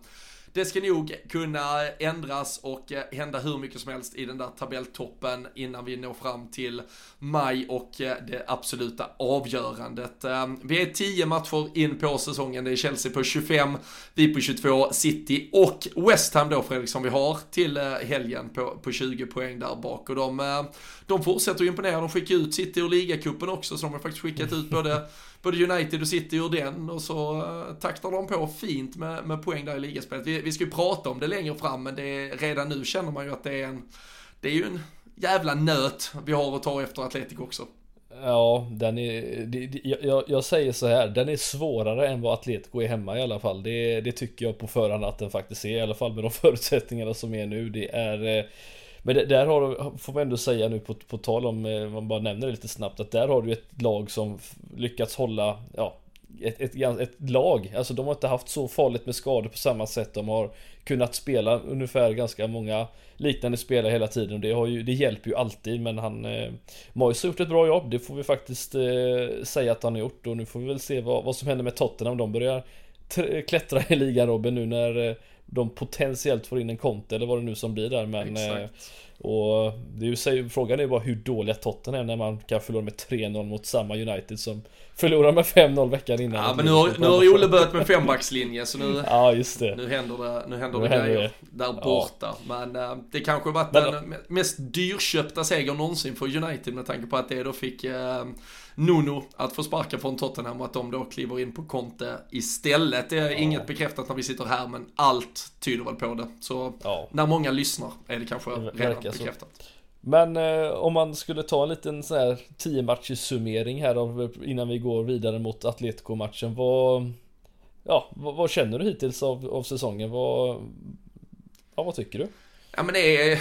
det ska nog kunna ändras och eh, hända hur mycket som helst i den där tabelltoppen innan vi når fram till maj och eh, det absoluta avgörandet. Eh, vi är 10 matcher in på säsongen, det är Chelsea på 25, vi på 22, City och West Ham då Fredrik som vi har till helgen på, på 20 poäng där bak och de, de fortsätter att imponera, de skickar ut City ur ligacupen också så de har faktiskt skickat ut både både United och City ur den och så eh, taktar de på fint med, med poäng där i ligaspelet. Vi, vi ska ju prata om det längre fram men det är, redan nu känner man ju att det är en, det är ju en jävla nöt vi har att ta efter Atletico också. Ja, den är, det, jag, jag, säger så här, den är svårare än vad Atletico är hemma i alla fall. Det, det tycker jag på förhand att den faktiskt är, i alla fall med de förutsättningarna som är nu. Det är eh, men det, där har, får man ändå säga nu på, på tal eh, om, man bara nämner det lite snabbt, att där har du ett lag som lyckats hålla, ja, ett, ett, ett, lag, alltså de har inte haft så farligt med skador på samma sätt. De har kunnat spela ungefär ganska många liknande spelare hela tiden och det, har ju, det hjälper ju alltid men han eh, Moise har gjort ett bra jobb, det får vi faktiskt eh, säga att han har gjort och nu får vi väl se vad, vad som händer med Tottenham. De börjar klättra i ligan Robin nu när eh, de potentiellt får in en konto eller vad det nu som blir där men eh, Och det är ju, frågan är bara hur dåliga Tottenham är när man kan förlora med 3-0 mot samma United som förlorar med 5-0 veckan innan. Ja men nu har, nu har Olle börjat med fembackslinje så nu, ja, just det. nu händer det, nu händer nu det grejer det. där borta. Ja. Men äh, det kanske varit men, den mest dyrköpta segern någonsin för United med tanke på att det då fick äh, Nuno att få sparka från Tottenham och att de då kliver in på Conte istället. Det är ja. inget bekräftat när vi sitter här men allt tyder väl på det. Så ja. när många lyssnar är det kanske redan bekräftat. Så. Men eh, om man skulle ta en liten sån här 10 matchers summering här av, innan vi går vidare mot Atletico-matchen. Vad, ja, vad, vad, känner du hittills av, av säsongen? Vad, ja, vad tycker du? Ja men det är,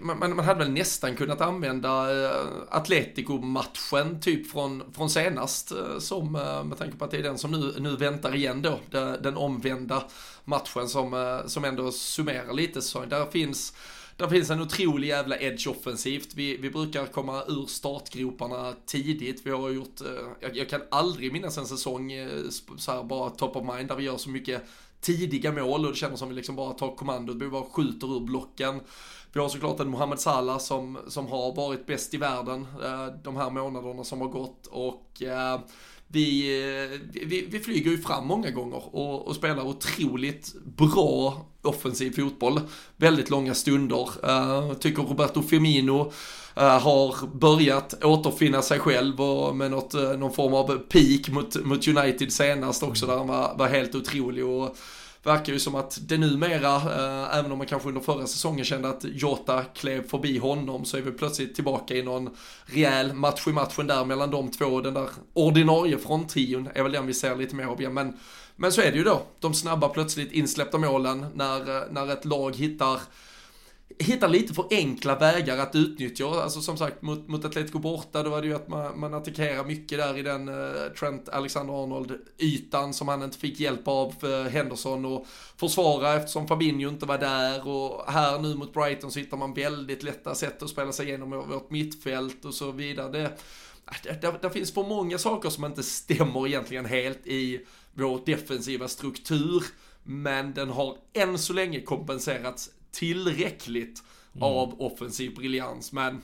man, man, hade väl nästan kunnat använda eh, Atletico-matchen typ från, från senast eh, som, eh, med tanke på att det är den som nu, nu väntar igen då, den omvända matchen som, eh, som ändå summerar lite så. Där finns där finns en otrolig jävla edge offensivt. Vi, vi brukar komma ur startgroparna tidigt. Vi har gjort, eh, jag, jag kan aldrig minnas en säsong eh, så här bara top of mind där vi gör så mycket tidiga mål och det känns som vi liksom bara tar kommandot, vi bara skjuter ur blocken. Vi har såklart en Mohamed Salah som, som har varit bäst i världen eh, de här månaderna som har gått och vi, vi, vi flyger ju fram många gånger och, och, spelar otroligt bra offensiv fotboll. Väldigt långa stunder. Uh, tycker Roberto Firmino uh, har börjat återfinna sig själv och med något, uh, någon form av peak mot, mot United senast också där han var, var helt otrolig. Och, verkar ju som att det numera, eh, även om man kanske under förra säsongen kände att Jota klev förbi honom, så är vi plötsligt tillbaka i någon rejäl match i matchen där mellan de två. Den där ordinarie fronttrion är väl den vi ser lite mer av ja Men, men så är det ju då, de snabba plötsligt insläppta målen när, eh, när ett lag hittar hittar lite för enkla vägar att utnyttja. Alltså som sagt mot, mot Atletico borta, då var det ju att man, man attackerar mycket där i den uh, Trent Alexander-Arnold ytan som han inte fick hjälp av uh, Henderson och försvara eftersom Fabinho inte var där och här nu mot Brighton så hittar man väldigt lätta sätt att spela sig igenom vårt mittfält och så vidare. Det, äh, det, det, det finns för många saker som inte stämmer egentligen helt i vår defensiva struktur. Men den har än så länge kompenserats tillräckligt mm. av offensiv briljans. Men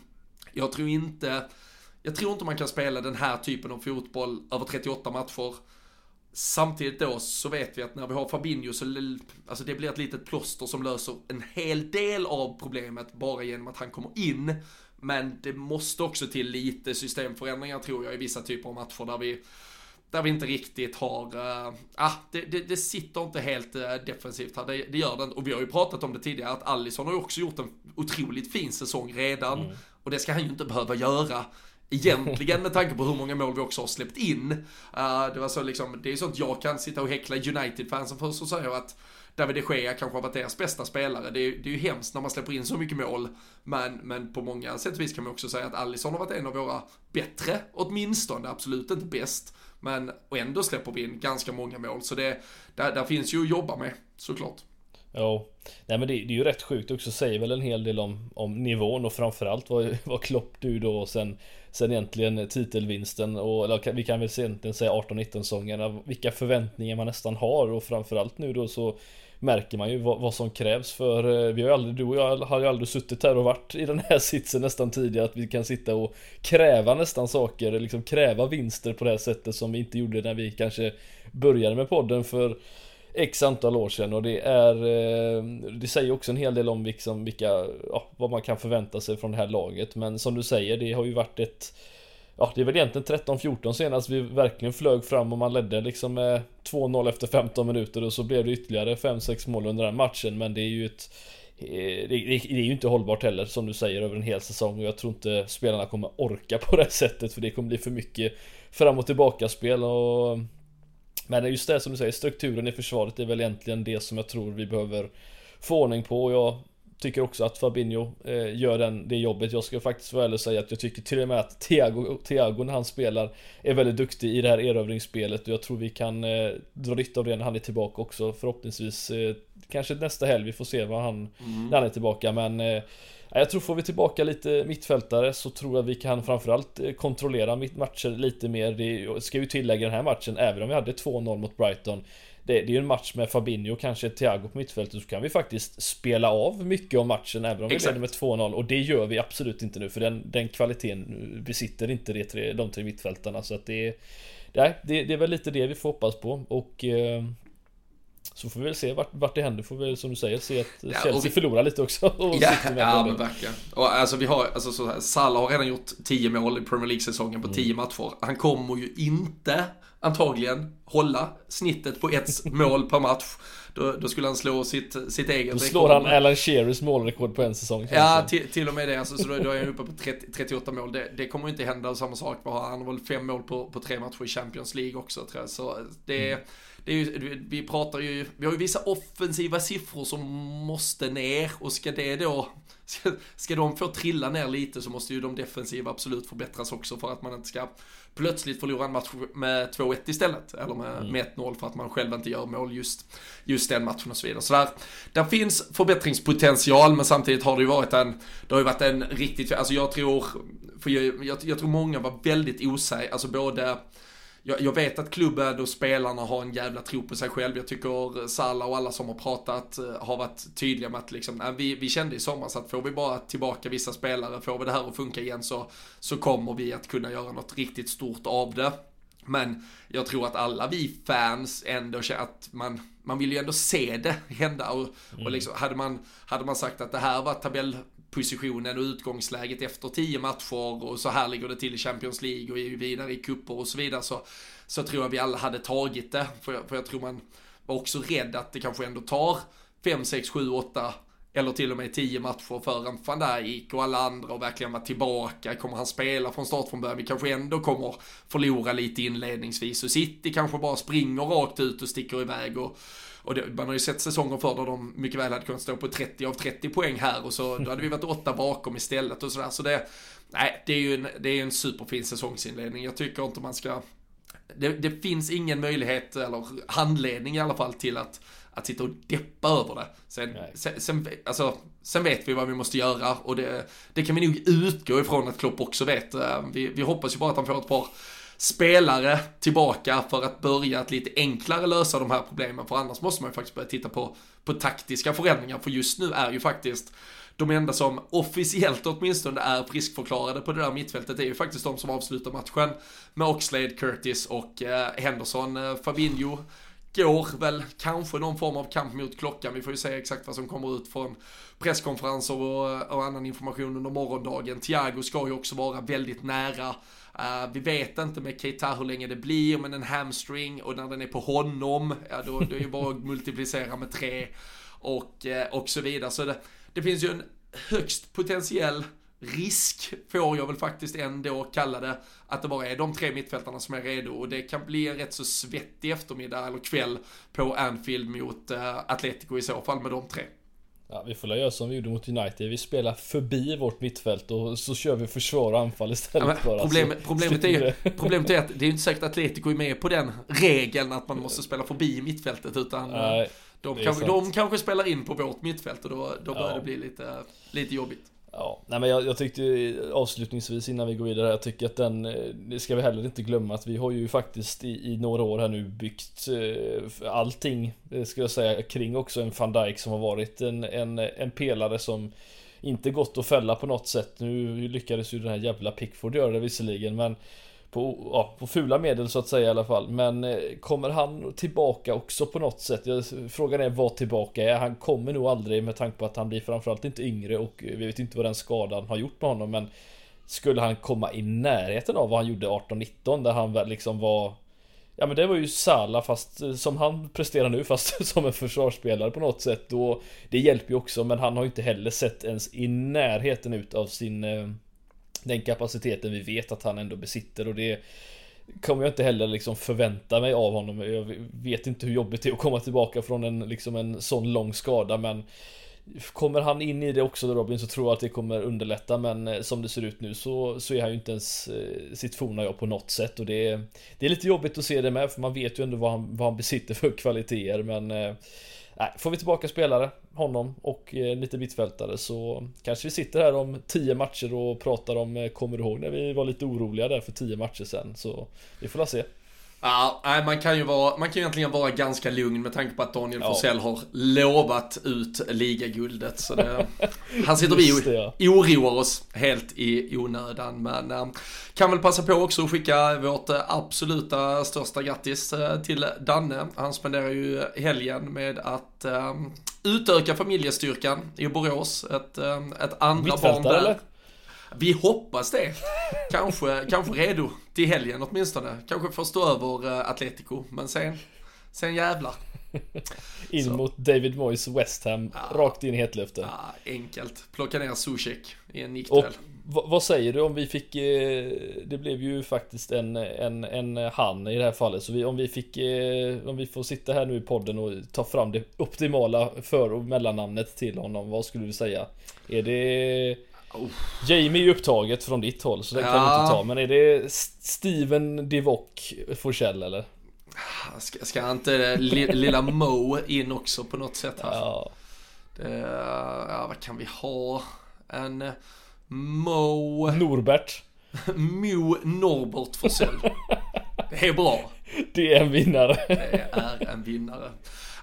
jag tror inte, jag tror inte man kan spela den här typen av fotboll över 38 matcher. Samtidigt då så vet vi att när vi har Fabinho så alltså det blir ett litet plåster som löser en hel del av problemet bara genom att han kommer in. Men det måste också till lite systemförändringar tror jag i vissa typer av matcher där vi där vi inte riktigt har, uh, ah, det, det, det, sitter inte helt uh, defensivt här, det, det, gör det inte. Och vi har ju pratat om det tidigare, att Allison har ju också gjort en otroligt fin säsong redan. Mm. Och det ska han ju inte behöva göra. Egentligen med tanke på hur många mål vi också har släppt in. Uh, det var så liksom, det är sånt jag kan sitta och häckla United-fansen för så säger att David de Gea kanske har varit deras bästa spelare. Det är, det är ju hemskt när man släpper in så mycket mål. Men, men på många sätt och vis kan man också säga att Allison har varit en av våra bättre, åtminstone, absolut inte bäst. Men och ändå släpper vi in ganska många mål. Så det, där, där finns ju att jobba med såklart. Ja, nej men det, det, är ju rätt sjukt också, säger väl en hel del om, om nivån och framförallt vad, vad Klopp du då och sen, sen egentligen titelvinsten och eller vi kan väl egentligen säga 18-19 säsongerna, vilka förväntningar man nästan har och framförallt nu då så märker man ju vad, vad, som krävs för eh, vi har ju aldrig, du och jag har ju aldrig suttit här och varit i den här sitsen nästan tidigare att vi kan sitta och kräva nästan saker, liksom kräva vinster på det här sättet som vi inte gjorde när vi kanske började med podden för X antal år sedan. Och det är eh, Det säger också en hel del om liksom vilka, ja, vad man kan förvänta sig från det här laget. Men som du säger det har ju varit ett Ja, det är väl egentligen 13-14 senast vi verkligen flög fram och man ledde liksom eh, med 2-0 efter 15 minuter och så blev det ytterligare 5-6 mål under den matchen. Men det är ju ett eh, det, är ju inte hållbart heller som du säger över en hel säsong. Och jag tror inte spelarna kommer orka på det sättet för det kommer bli för mycket fram och tillbaka spel och Men just det som du säger, strukturen i försvaret är väl egentligen det som jag tror vi behöver få ordning på. Och jag tycker också att Fabinho eh, gör den, det jobbet. Jag ska faktiskt vara ärlig och säga att jag tycker till och med att Thiago, Thiago när han spelar är väldigt duktig i det här erövringsspelet och jag tror vi kan eh, dra nytta av det när han är tillbaka också förhoppningsvis eh, kanske nästa helg. Vi får se vad han, mm. när han är tillbaka men eh, jag tror får vi tillbaka lite mittfältare så tror jag vi kan framförallt eh, kontrollera matcher lite mer. Det ska ju tillägga den här matchen, även om vi hade 2-0 mot Brighton det, är ju en match med Fabinho och kanske Thiago på mittfältet så kan vi faktiskt spela av mycket av matchen även om Exakt. vi leder med 2-0 och det gör vi absolut inte nu för den, den kvaliteten besitter inte de tre, de tre mittfältarna så att det, det, det, det är väl lite det vi får hoppas på och eh, så får vi väl se vart, vart det händer, får vi väl som du säger se att ja, Chelsea vi... förlorar lite också. ja, ja men verkligen. Och alltså vi har, alltså så här, Salah har redan gjort 10 mål i Premier League-säsongen på 10 mm. matcher. Han kommer ju inte antagligen hålla snittet på ett mål per match. Då, då, skulle han slå sitt, sitt eget rekord. Då slår han Alan Shearers målrekord på en säsong. Ja, till, till och med det. Alltså, så då, då är han uppe på 30, 38 mål. Det, det kommer inte hända. Samma sak, han har väl fem mål på, på tre matcher i Champions League också tror jag. Så det, mm. Ju, vi pratar ju, vi har ju vissa offensiva siffror som måste ner och ska det då Ska, ska de få trilla ner lite så måste ju de defensiva absolut förbättras också för att man inte ska plötsligt förlora en match med 2-1 istället. Eller med, mm. med 1-0 för att man själv inte gör mål just, just den matchen och så vidare. Så där, där finns förbättringspotential men samtidigt har det ju varit en, det har ju varit en riktigt, alltså jag tror, för jag, jag, jag tror många var väldigt osäkra, alltså både jag, jag, vet att klubben och spelarna har en jävla tro på sig själv. Jag tycker Salah och alla som har pratat eh, har varit tydliga med att liksom, nej, vi, vi kände i somras att får vi bara tillbaka vissa spelare, får vi det här att funka igen så, så kommer vi att kunna göra något riktigt stort av det. Men jag tror att alla vi fans ändå känner att man, man vill ju ändå se det hända. Och, mm. och liksom, hade, man, hade man sagt att det här var tabell positionen och utgångsläget efter tio matcher och så här ligger det till i Champions League och är vidare i kupper och så vidare så, så tror jag vi alla hade tagit det. För jag, för jag tror man var också rädd att det kanske ändå tar 5, 6, 7, 8 eller till och med 10 matcher för en van Dijk och alla andra och verkligen vara tillbaka. Kommer han spela från start från början? Vi kanske ändå kommer förlora lite inledningsvis och City kanske bara springer rakt ut och sticker iväg och och det, man har ju sett säsonger för där de mycket väl hade kunnat stå på 30 av 30 poäng här och så då hade vi varit åtta bakom istället och sådär. Så det, nej, det är ju en, det är en superfin säsongsinledning. Jag tycker inte man ska det, det, finns ingen möjlighet, eller handledning i alla fall, till att, att sitta och deppa över det. Sen, sen, sen, alltså, sen vet vi vad vi måste göra och det, det kan vi nog utgå ifrån att Klopp också vet. Vi, vi hoppas ju bara att han får ett par spelare tillbaka för att börja att lite enklare lösa de här problemen. För annars måste man ju faktiskt börja titta på, på taktiska förändringar. För just nu är ju faktiskt de enda som officiellt åtminstone är friskförklarade på det där mittfältet är ju faktiskt de som avslutar matchen med Oxlade, Curtis och eh, Henderson. Eh, Fabinho går väl kanske någon form av kamp mot klockan. Vi får ju se exakt vad som kommer ut från presskonferenser och, eh, och annan information under morgondagen. Thiago ska ju också vara väldigt nära Uh, vi vet inte med Keita hur länge det blir, men en hamstring och när den är på honom, ja då, då är det bara att multiplicera med tre och, uh, och så vidare. Så det, det finns ju en högst potentiell risk, får jag väl faktiskt ändå kalla det, att det bara är de tre mittfältarna som är redo och det kan bli en rätt så svettig eftermiddag eller kväll på Anfield mot uh, Atletico i så fall med de tre. Ja, vi får göra som vi gjorde mot United. Vi spelar förbi vårt mittfält och så kör vi försvar och anfall istället. Ja, problem, alltså, problemet, är ju, problemet är att det är inte säkert att Atletico är med på den regeln att man måste spela förbi mittfältet utan Nej, de, kanske, de kanske spelar in på vårt mittfält och då, då börjar ja. det bli lite, lite jobbigt. Ja, nej men jag, jag, tyckte avslutningsvis innan vi går vidare, jag tycker att den, eh, det ska vi heller inte glömma att vi har ju faktiskt i, i några år här nu byggt eh, allting, eh, ska jag säga, kring också en van Dijk som har varit en, en, en pelare som inte gått att fälla på något sätt. Nu lyckades ju den här jävla Pickford göra det visserligen, men på, ja, på fula medel så att säga i alla fall. Men eh, kommer han tillbaka också på något sätt? Frågan är vad tillbaka är. Han kommer nog aldrig med tanke på att han blir framförallt inte yngre och vi vet inte vad den skadan har gjort med honom. Men skulle han komma i närheten av vad han gjorde 18-19 där han väl liksom var Ja men det var ju Sala fast eh, som han presterar nu fast som en försvarsspelare på något sätt då Det hjälper ju också men han har ju inte heller sett ens i närheten ut av sin eh, den kapaciteten vi vet att han ändå besitter och det Kommer jag inte heller liksom förvänta mig av honom. Jag vet inte hur jobbigt det är att komma tillbaka från en liksom en sån lång skada men Kommer han in i det också Robin så tror jag att det kommer underlätta men eh, som det ser ut nu så, så är han ju inte ens eh, sitt forna jag på något sätt och det är, det är lite jobbigt att se det med för man vet ju ändå vad han, vad han besitter för kvaliteter men eh, Nej, får vi tillbaka spelare, honom och eh, lite mittfältare så kanske vi sitter här om 10 matcher och pratar om, eh, kommer du ihåg när vi var lite oroliga där för 10 matcher sen? Så vi får la se. Ja, nej, man kan ju vara, man kan ju egentligen vara ganska lugn med tanke på att Daniel ja. Forsell har lovat ut ligaguldet. Så det, han sitter vi och oroar oss helt i onödan. Men äh, kan väl passa på också att skicka vårt äh, absoluta största grattis äh, till Danne. Han spenderar ju helgen med att äh, utöka familjestyrkan i Borås. Ett, ett andra barn där. Eller? Vi hoppas det. Kanske, kanske redo till helgen åtminstone. Kanske får stå över uh, Atletico, men sen, sen jävlar. in Så. mot David Moyes West Ham, ja. rakt in i hetluften. Ja, enkelt. Plocka ner Zuzek i en nickduell. Vad säger du om vi fick, eh, det blev ju faktiskt en, en, en han i det här fallet. Så vi, om vi fick, eh, om vi får sitta här nu i podden och ta fram det optimala för och mellannamnet till honom. Vad skulle du säga? Är det Oh. Jamie är upptaget från ditt håll så det ja. kan vi inte ta. Men är det Steven Divock Forsell eller? Ska, ska inte lilla Mo in också på något sätt här? Ja. Det, ja, vad kan vi ha? En Mo... Norbert. Mo Norbert Forsell. Det är bra. Det är en vinnare. Det är en vinnare.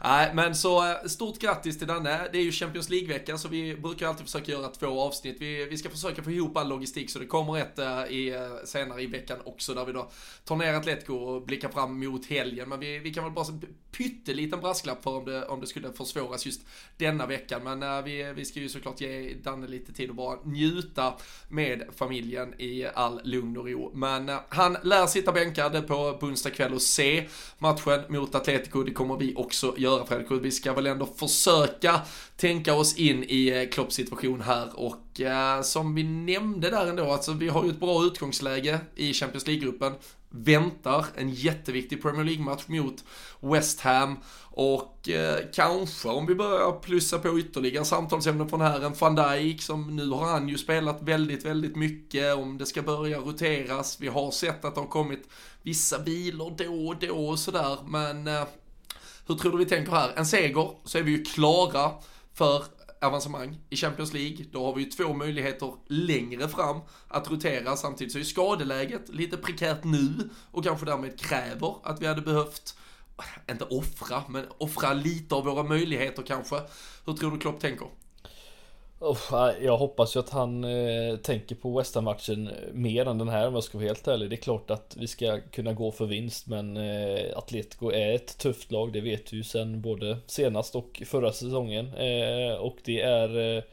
Nej, men så eh, stort grattis till Danne. Det är ju Champions League-vecka så vi brukar alltid försöka göra två avsnitt. Vi, vi ska försöka få ihop all logistik så det kommer ett eh, i, eh, senare i veckan också där vi då tar ner Atletico och blickar fram mot helgen. Men vi, vi kan väl bara pytteliten brasklapp för om det, om det skulle försvåras just denna veckan. Men vi, vi ska ju såklart ge Danne lite tid att bara njuta med familjen i all lugn och ro. Men han lär sitta bänkad på onsdag kväll och se matchen mot Atletico. Det kommer vi också göra göra Fredrik. Vi ska väl ändå försöka tänka oss in i eh, Klopps situation här och eh, som vi nämnde där ändå, alltså vi har ju ett bra utgångsläge i Champions League-gruppen. Väntar en jätteviktig Premier League-match mot West Ham och eh, kanske om vi börjar plussa på ytterligare samtalsämnen från här, en van Dijk som nu har han ju spelat väldigt, väldigt mycket om det ska börja roteras. Vi har sett att det har kommit vissa vilor då och då och sådär, men eh, hur tror du vi tänker här? En seger så är vi ju klara för avancemang i Champions League. Då har vi ju två möjligheter längre fram att rotera. Samtidigt så är skadeläget lite prekärt nu och kanske därmed kräver att vi hade behövt inte offra, men offra lite av våra möjligheter kanske. Hur tror du Klopp tänker? Jag hoppas ju att han eh, tänker på West matchen mer än den här om jag ska vara helt ärlig. Det är klart att vi ska kunna gå för vinst men eh, Atletico är ett tufft lag, det vet vi ju sen både senast och förra säsongen. Eh, och det är eh,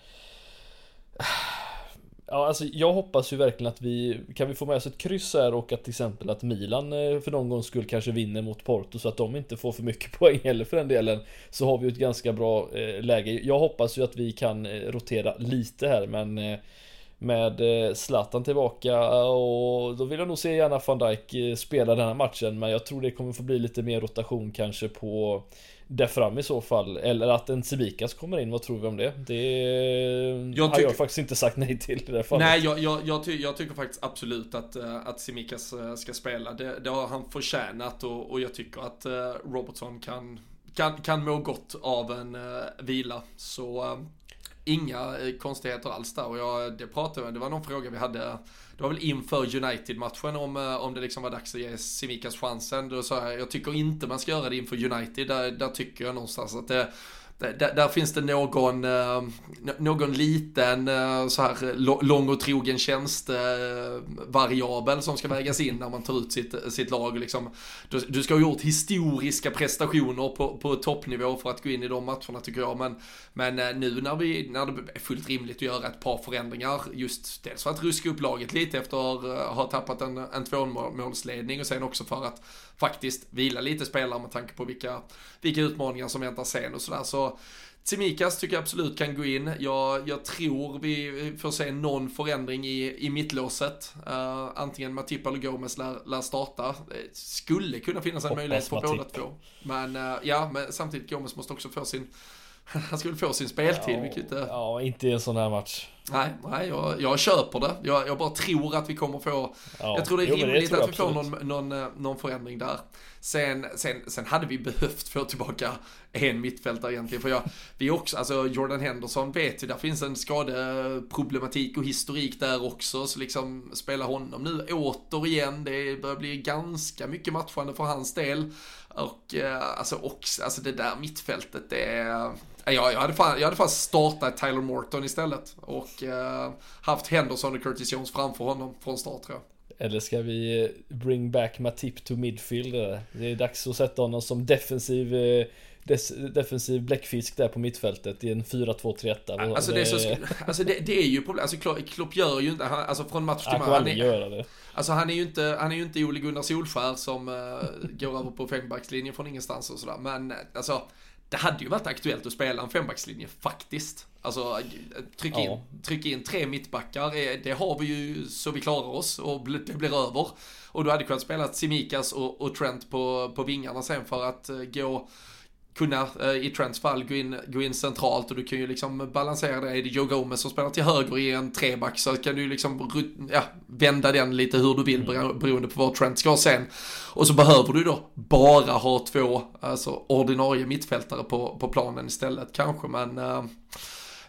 Ja, alltså jag hoppas ju verkligen att vi kan vi få med oss ett kryss här och att till exempel att Milan eh, för någon gång skull kanske vinner mot Porto så att de inte får för mycket poäng heller för den delen. Så har vi ett ganska bra eh, läge. Jag hoppas ju att vi kan eh, rotera lite här men med Zlatan tillbaka och då vill jag nog se gärna van Dijk spela den här matchen men jag tror det kommer få bli lite mer rotation kanske på där fram i så fall. Eller att en Sibikas kommer in, vad tror vi om det? Det jag har jag faktiskt inte sagt nej till i det fallet. Nej, jag, jag, jag, ty jag tycker faktiskt absolut att, eh, att Simikas eh, ska spela. Det, det har han förtjänat och, och jag tycker att eh, Robertson kan, kan, kan må gott av en uh, vila. Så uh, inga konstigheter alls där. Och jag, det pratade det var någon fråga vi hade det var väl inför United-matchen om, eh, om det liksom var dags att ge Simikas chansen. Då sa jag, jag tycker inte man ska göra det inför United. Där, där tycker jag någonstans att det Eh, där, där, finns det någon, eh, någon liten eh, så här lång och trogen tjänstevariabel som ska vägas in när man tar ut sitt, sitt lag. Liksom. Du, du ska ha gjort historiska prestationer på, på toppnivå för att gå in i de matcherna tycker jag. Men, men nu när, vi, när det är fullt rimligt att göra ett par förändringar, just dels för att ruska upp laget lite efter att ha tappat en, en tvåmålsledning och sen också för att faktiskt vila lite spelare med tanke på vilka, vilka utmaningar som väntar sen och sådär. Så Tsimikas tycker jag absolut kan gå in. Jag, jag tror vi får se någon förändring i, i mittlåset. Uh, antingen Matip eller Gomes lär, lär starta. Det skulle kunna finnas en Hoppas möjlighet för båda två. Men uh, ja, men samtidigt Gomes måste också få sin han skulle få sin speltid, ja, vilket... Ja, inte i en sån här match. Nej, nej jag, jag köper det. Jag, jag bara tror att vi kommer få... Ja, jag tror det är jo, rimligt att vi får någon, någon, eh, någon förändring där. Sen, sen, sen hade vi behövt få tillbaka en mittfältare egentligen. För jag, vi också, alltså Jordan Henderson vet ju, där finns en skadeproblematik och historik där också. Så liksom spela honom nu återigen, det börjar bli ganska mycket matchande för hans del. Och eh, alltså också, alltså det där mittfältet, det är jag, jag, hade fan, jag hade fan startat Tyler Morton istället och uh, haft Henderson och Curtis Jones framför honom från start tror jag. Eller ska vi eh, bring back Matip to midfield? Det är dags att sätta honom som defensiv eh, defensiv bläckfisk där på mittfältet i en 4-2-3-1. Alltså, det är, så, alltså det, det är ju problem, alltså Klopp gör ju inte, alltså från match till match. Han är, göra det. Alltså han är ju inte, han är ju inte Ole Gunnar Solskär som uh, går över på fembackslinjen från ingenstans och sådär. Men alltså, det hade ju varit aktuellt att spela en fembackslinje faktiskt. Alltså tryck in, ja. tryck in tre mittbackar, det har vi ju så vi klarar oss och det blir över. Och du hade kunnat spela Simikas och, och Trent på, på vingarna sen för att eh, gå kunna eh, i Trents fall gå in, gå in centralt och du kan ju liksom balansera det. Är det Joe Gomez som spelar till höger i en treback så kan du liksom ja, vända den lite hur du vill beroende på var Trent ska sen. Och så behöver du då bara ha två alltså, ordinarie mittfältare på, på planen istället kanske men uh,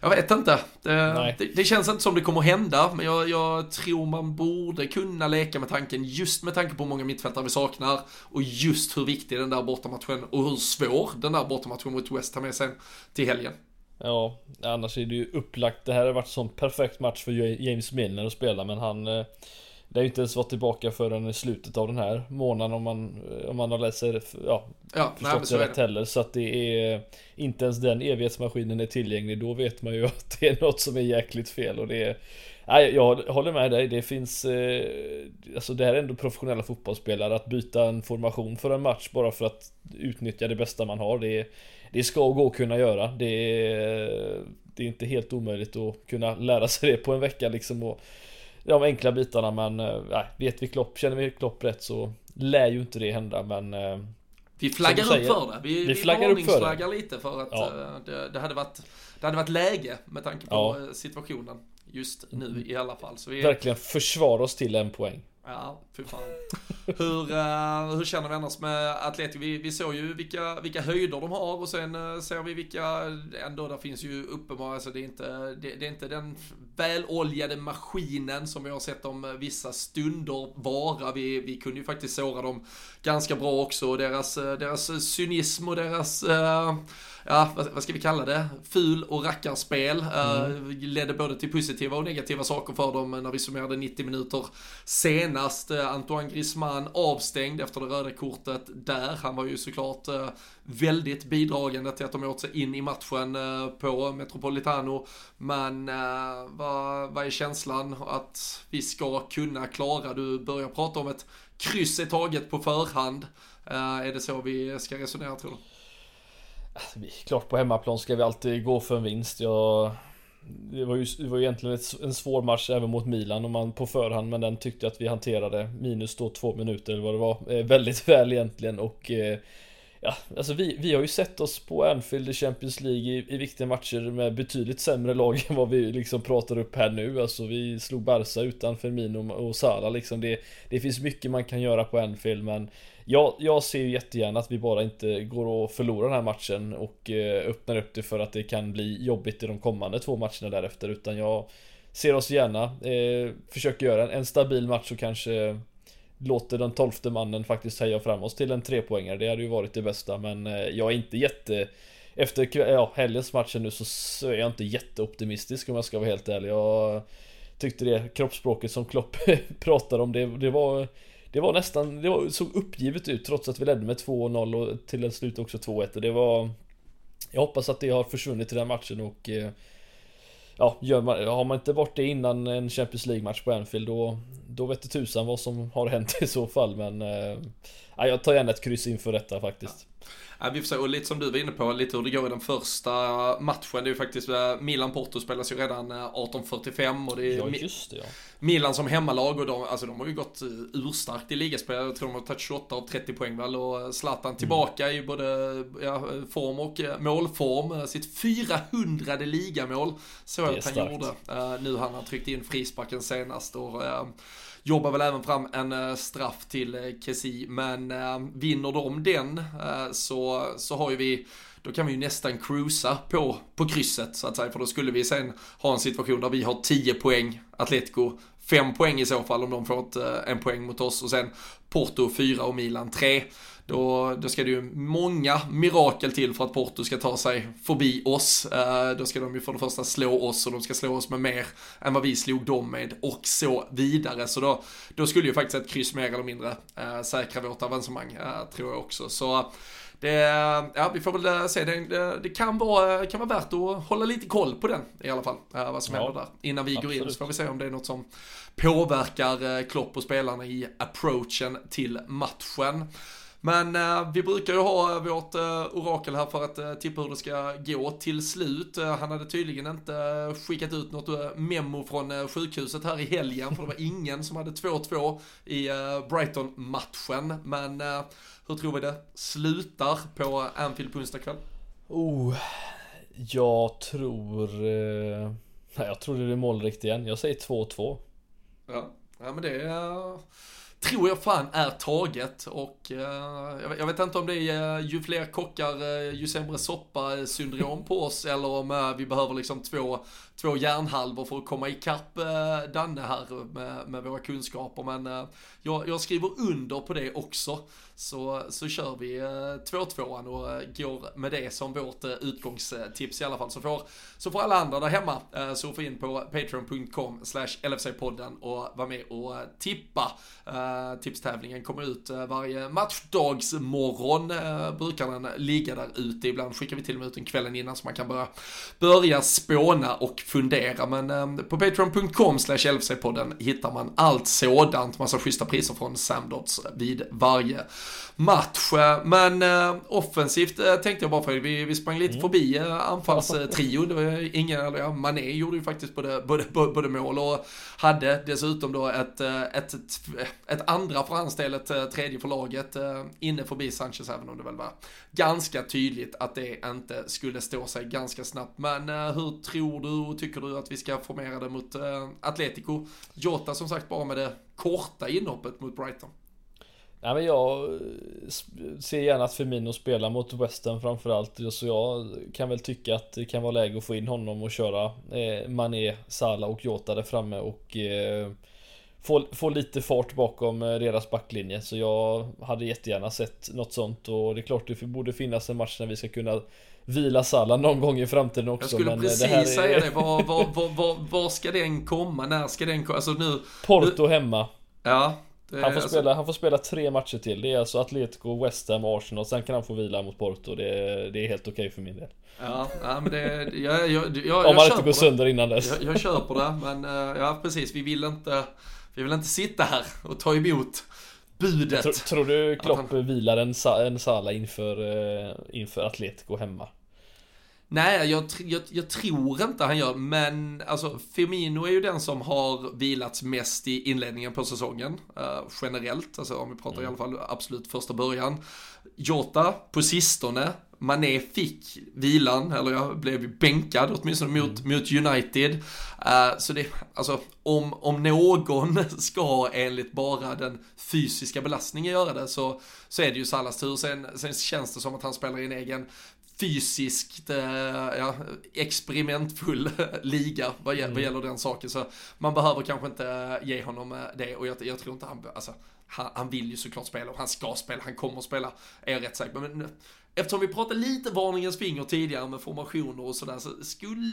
jag vet inte. Det, det, det, känns inte som det kommer hända, men jag, jag, tror man borde kunna leka med tanken, just med tanke på hur många mittfältare vi saknar och just hur viktig den där bortamatchen och hur svår den där bortamatchen mot West har med sig till helgen. Ja, annars är det ju upplagt. Det här har varit en sån perfekt match för James Milner att spela, men han eh, det har ju inte ens varit tillbaka förrän i slutet av den här månaden om man, om man har läst ja, ja förstått nej, det rätt heller. Så att det är inte ens den evighetsmaskinen är tillgänglig. Då vet man ju att det är något som är jäkligt fel och det är Nej, jag håller med dig. Det finns eh, Alltså det här är ändå professionella fotbollsspelare Att byta en formation för en match bara för att utnyttja det bästa man har Det, det ska gå att kunna göra Det är, det är inte helt omöjligt att kunna lära sig det på en vecka liksom och de enkla bitarna men äh, vet vi Klopp, känner vi Klopp rätt så lär ju inte det hända men äh, Vi flaggar upp för det. Vi, vi, flaggar upp för det. lite för att ja. äh, det, det, hade varit, det hade varit läge med tanke på ja. situationen just nu i alla fall. Så vi Verkligen försvara oss till en poäng. Ja, fy fan. hur, uh, hur känner vi annars med Atletico? Vi, vi såg ju vilka, vilka höjder de har och sen uh, ser vi vilka, ändå där finns ju uppenbara, alltså det är inte, det, det, är inte den väloljade maskinen som vi har sett dem vissa stunder vara. Vi, vi kunde ju faktiskt såra dem ganska bra också, deras, eh, deras cynism och deras uh, ja, vad, ska vi kalla det, ful och rackarspel. Eh, mm. Ledde både till positiva och negativa saker för dem när vi summerade 90 minuter senast. Uh, Antoine Griezmann avstängd efter det röda kortet där. Han var ju såklart uh, väldigt bidragande till att de åt sig in i matchen på Metropolitano. Men vad, vad är känslan att vi ska kunna klara? Du börjar prata om ett kryss är taget på förhand. är det så vi ska resonera tror du? Alltså, klart på hemmaplan ska vi alltid gå för en vinst. Jag, det, var ju, det var ju egentligen ett, en svår match även mot Milan om man på förhand men den tyckte att vi hanterade minus då två minuter eller vad det var eh, väldigt väl egentligen och eh, Ja, alltså vi, vi har ju sett oss på Anfield i Champions League i, i viktiga matcher med betydligt sämre lag än vad vi liksom pratar upp här nu. Alltså vi slog Barca utan Firmino och Salah liksom. Det, det finns mycket man kan göra på Anfield men jag, jag ser ju jättegärna att vi bara inte går och förlorar den här matchen och eh, öppnar upp det för att det kan bli jobbigt i de kommande två matcherna därefter utan jag ser oss gärna eh, försöker göra en, en stabil match och kanske låter den tolfte mannen faktiskt heja fram oss till en trepoängare. Det hade ju varit det bästa men eh, jag är inte jätte efter ja, helgens matchen nu så, så är jag inte jätteoptimistisk om jag ska vara helt ärlig. Jag tyckte det kroppsspråket som Klopp pratade om det, det var det var nästan, det var, såg uppgivet ut trots att vi ledde med 2-0 och till en slut också 2-1 det var Jag hoppas att det har försvunnit i den matchen och eh, Ja, gör man, har man inte varit det innan en Champions League-match på Anfield då Då vet det tusan vad som har hänt i så fall men eh, Jag tar gärna ett kryss inför detta faktiskt. Ja, vi får se, och lite som du var inne på, lite hur det går i den första matchen. Det är ju faktiskt, eh, Milan-Porto spelas ju redan 18.45 eh, och det är ja, just det, ja. Milan som hemmalag och de, alltså de har ju gått eh, urstarkt i ligaspel. Jag tror de har tagit 28 av 30 poäng väl och Zlatan mm. tillbaka mm. i både ja, form och målform. Sitt 400 ligamål såg jag att han starkt. gjorde. Uh, nu han har tryckt in frisparken senast och uh, jobbar väl även fram en eh, straff till eh, Kessi. Men eh, vinner de den så, så har ju vi då kan vi ju nästan cruisa på, på krysset så att säga. För då skulle vi sen ha en situation där vi har 10 poäng, Atletico fem poäng i så fall om de får ett, eh, en poäng mot oss och sen Porto fyra och Milan tre. Då, då ska det ju många mirakel till för att Porto ska ta sig förbi oss. Eh, då ska de ju för det första slå oss och de ska slå oss med mer än vad vi slog dem med och så vidare. Så då, då skulle ju faktiskt ett kryss mer eller mindre eh, säkra vårt avancemang, tror jag också. Så det, ja, vi får väl eh, se. Det, det, kan, vara, kan vara värt att hålla lite koll på den i alla fall. Eh, vad som ja, händer där. Innan vi absolut. går in så får vi se om det är något som påverkar eh, Klopp och spelarna i approachen till matchen. Men eh, vi brukar ju ha vårt eh, orakel här för att eh, tippa hur det ska gå till slut. han hade tydligen inte skickat ut något memo från sjukhuset här i helgen för det var ingen som hade 2-2 i Brighton-matchen. Men hur tror vi det slutar på Anfield på onsdag kväll? Oh, jag tror... Eh, jag tror det är målrikt igen. Jag säger 2-2. Ja, ja men det är tror jag fan är taget och uh, jag, vet inte om det är ju fler kockar ju sämre soppa syndrom på oss eller om vi behöver liksom två, två järnhalvor för att komma ikapp eh, Danne här med, med våra kunskaper men eh, jag, jag skriver under på det också så, så kör vi eh, 2-2an och eh, går med det som vårt utgångstips i alla fall så får, så får alla andra där hemma surfa in på patreon.com slash LFC-podden och vara med och tippa tipstävlingen kommer ut eh, varje matchdagsmorgon. Eh, brukar den ligga där ute. Ibland skickar vi till och med ut den kvällen innan så man kan börja, börja spåna och fundera. Men eh, på patreon.com slash podden hittar man allt sådant. Massa schyssta priser från Samdots vid varje match. Men offensivt tänkte jag bara för vi, vi sprang lite mm. förbi anfallstrio. Det var ingen, eller ja, Mané gjorde ju faktiskt både, både, både mål och hade dessutom då ett, ett, ett, andra för hans del, ett eh, tredje för laget, eh, inne förbi Sanchez, även om det väl var ganska tydligt att det inte skulle stå sig ganska snabbt. Men eh, hur tror du och tycker du att vi ska formera det mot Atletico? Jota som sagt bara med det korta inhoppet mot Brighton. Nej men jag ser gärna att Firmino spelar mot Western framförallt Så jag kan väl tycka att det kan vara läge att få in honom och köra eh, Mané, Salah och Jota där framme och eh, få, få lite fart bakom eh, deras backlinje. Så jag hade jättegärna sett något sånt och det är klart det borde finnas en match när vi ska kunna vila Salah någon gång i framtiden också. Jag skulle men precis det här är... säga det. Var, var, var, var, var ska den komma? När ska den komma? Alltså nu... Porto nu... hemma. Ja. Han får, alltså... spela, han får spela tre matcher till. Det är alltså Atletico, West Ham, Arsenal. Sen kan han få vila mot Porto. Det är, det är helt okej okay för min del. Ja, ja men det... Jag, jag, jag, Om han inte går sönder innan dess. Jag, jag köper det, men eh, ja precis. Vi vill inte... Vi vill inte sitta här och ta emot budet. Tror, tror du Klopp han... vilar en, en Sala inför, uh, inför Atletico hemma? Nej, jag, jag, jag, tror inte han gör, men alltså Firmino är ju den som har vilats mest i inledningen på säsongen. Uh, generellt, alltså om vi pratar mm. i alla fall absolut första början. Jota på sistone Mané fick vilan, eller jag blev bänkad åtminstone mot, mm. mot United. Uh, så det, alltså om, om någon ska enligt bara den fysiska belastningen göra det så, så är det ju Salas tur. Sen, sen känns det som att han spelar i en egen fysiskt eh, ja, experimentfull liga vad, mm. vad gäller den saken. Så man behöver kanske inte ge honom det och jag, jag tror inte han, alltså, han, han, vill ju såklart spela och han ska spela, han kommer att spela, är jag rätt säker Men eftersom vi pratade lite varningens finger tidigare med formationer och sådär så skulle,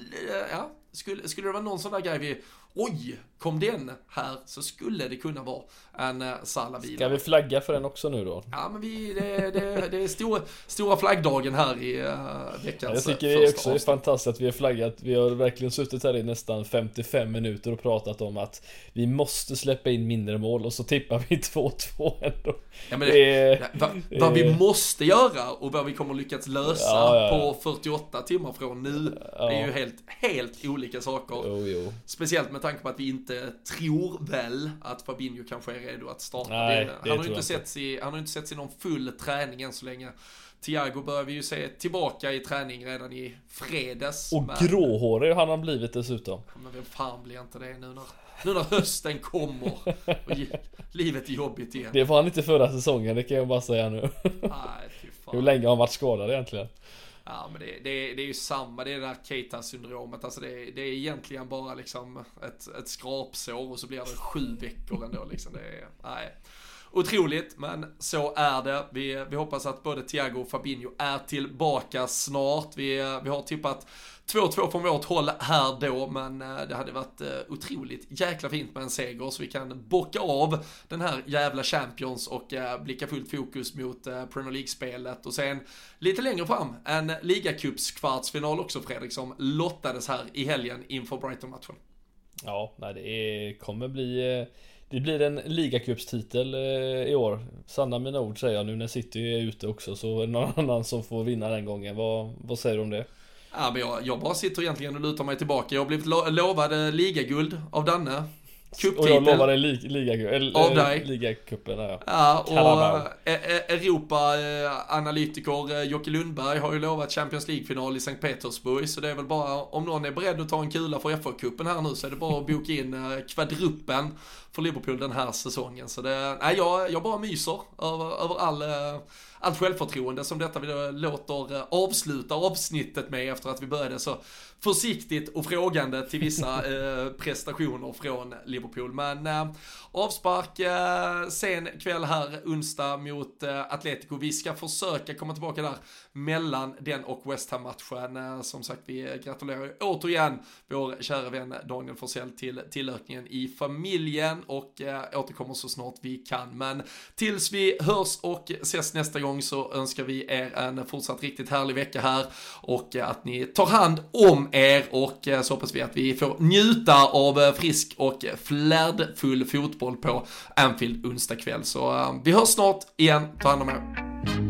ja, skulle, skulle det vara någon sån där grej vi oj, kom den här så skulle det kunna vara en uh, Salah-bil. Ska vi flagga för den också nu då? Ja, men vi, det, det, det är stor, stora flaggdagen här i uh, veckans Jag tycker det är också avsnitt. fantastiskt att vi har flaggat. Vi har verkligen suttit här i nästan 55 minuter och pratat om att vi måste släppa in mindre mål och så tippar vi 2-2 ändå. Ja, men det, vad, vad vi måste göra och vad vi kommer lyckas lösa ja, ja. på 48 timmar från nu, det är ju helt, helt olika saker. Jo, jo. Speciellt med tanke på att vi inte tror väl att Fabinho kanske är redo att starta. Nej, det, han, har inte setts i, han har inte setts i någon full träning än så länge. Thiago börjar vi ju se tillbaka i träning redan i fredags. Och men... gråhårig han har blivit dessutom. Men vem fan blir inte det nu när, nu när hösten kommer och livet är jobbigt igen. Det var han inte förra säsongen, det kan jag bara säga nu. Nej, fy fan. Hur länge har han varit skadad egentligen? Ja men det, det, det är ju samma, det är det där Keita-syndromet. Alltså det, det är egentligen bara liksom ett, ett skrapsår och så blir det sju veckor ändå liksom. Det är, nej. Otroligt, men så är det. Vi, vi hoppas att både Thiago och Fabinho är tillbaka snart. Vi, vi har tippat 2-2 från vårt håll här då, men eh, det hade varit eh, otroligt jäkla fint med en seger så vi kan bocka av den här jävla Champions och eh, blicka fullt fokus mot Premier League-spelet och sen lite längre fram en ligacups-kvartsfinal också Fredrik som lottades här i helgen inför Brighton-matchen. Ja, nej, det är, kommer bli det blir en ligacupstitel eh, i år. Sanna mina ord säger jag nu när City är ute också så är det någon annan som får vinna den gången. Vad, vad säger du om det? Ja, men jag, jag bara sitter egentligen och lutar mig tillbaka. Jag har blivit lo lovad ligaguld av Danne. Cuptitel. Och jag lovade li ligaguld. Av dig. Ligacupen, ja. Ja, och Europa-analytiker eh, Jocke Lundberg har ju lovat Champions League-final i Sankt Petersburg. Så det är väl bara, om någon är beredd att ta en kula för FA-cupen här nu så är det bara att boka in eh, kvadruppen för Liverpool den här säsongen. Så det, nej, jag, jag bara myser över, över all eh, allt självförtroende som detta vi låter eh, avsluta avsnittet med efter att vi började så försiktigt och frågande till vissa eh, prestationer från Liverpool. Men eh, avspark eh, sen kväll här onsdag mot eh, Atletico. Vi ska försöka komma tillbaka där mellan den och West Ham-matchen. Eh, som sagt, vi gratulerar återigen vår kära vän Daniel Forsell till tillökningen i familjen och eh, återkommer så snart vi kan. Men tills vi hörs och ses nästa gång så önskar vi er en fortsatt riktigt härlig vecka här och att ni tar hand om er och eh, så hoppas vi att vi får njuta av eh, frisk och flärdfull fotboll på Anfield onsdag kväll. Så eh, vi hörs snart igen, ta hand om er.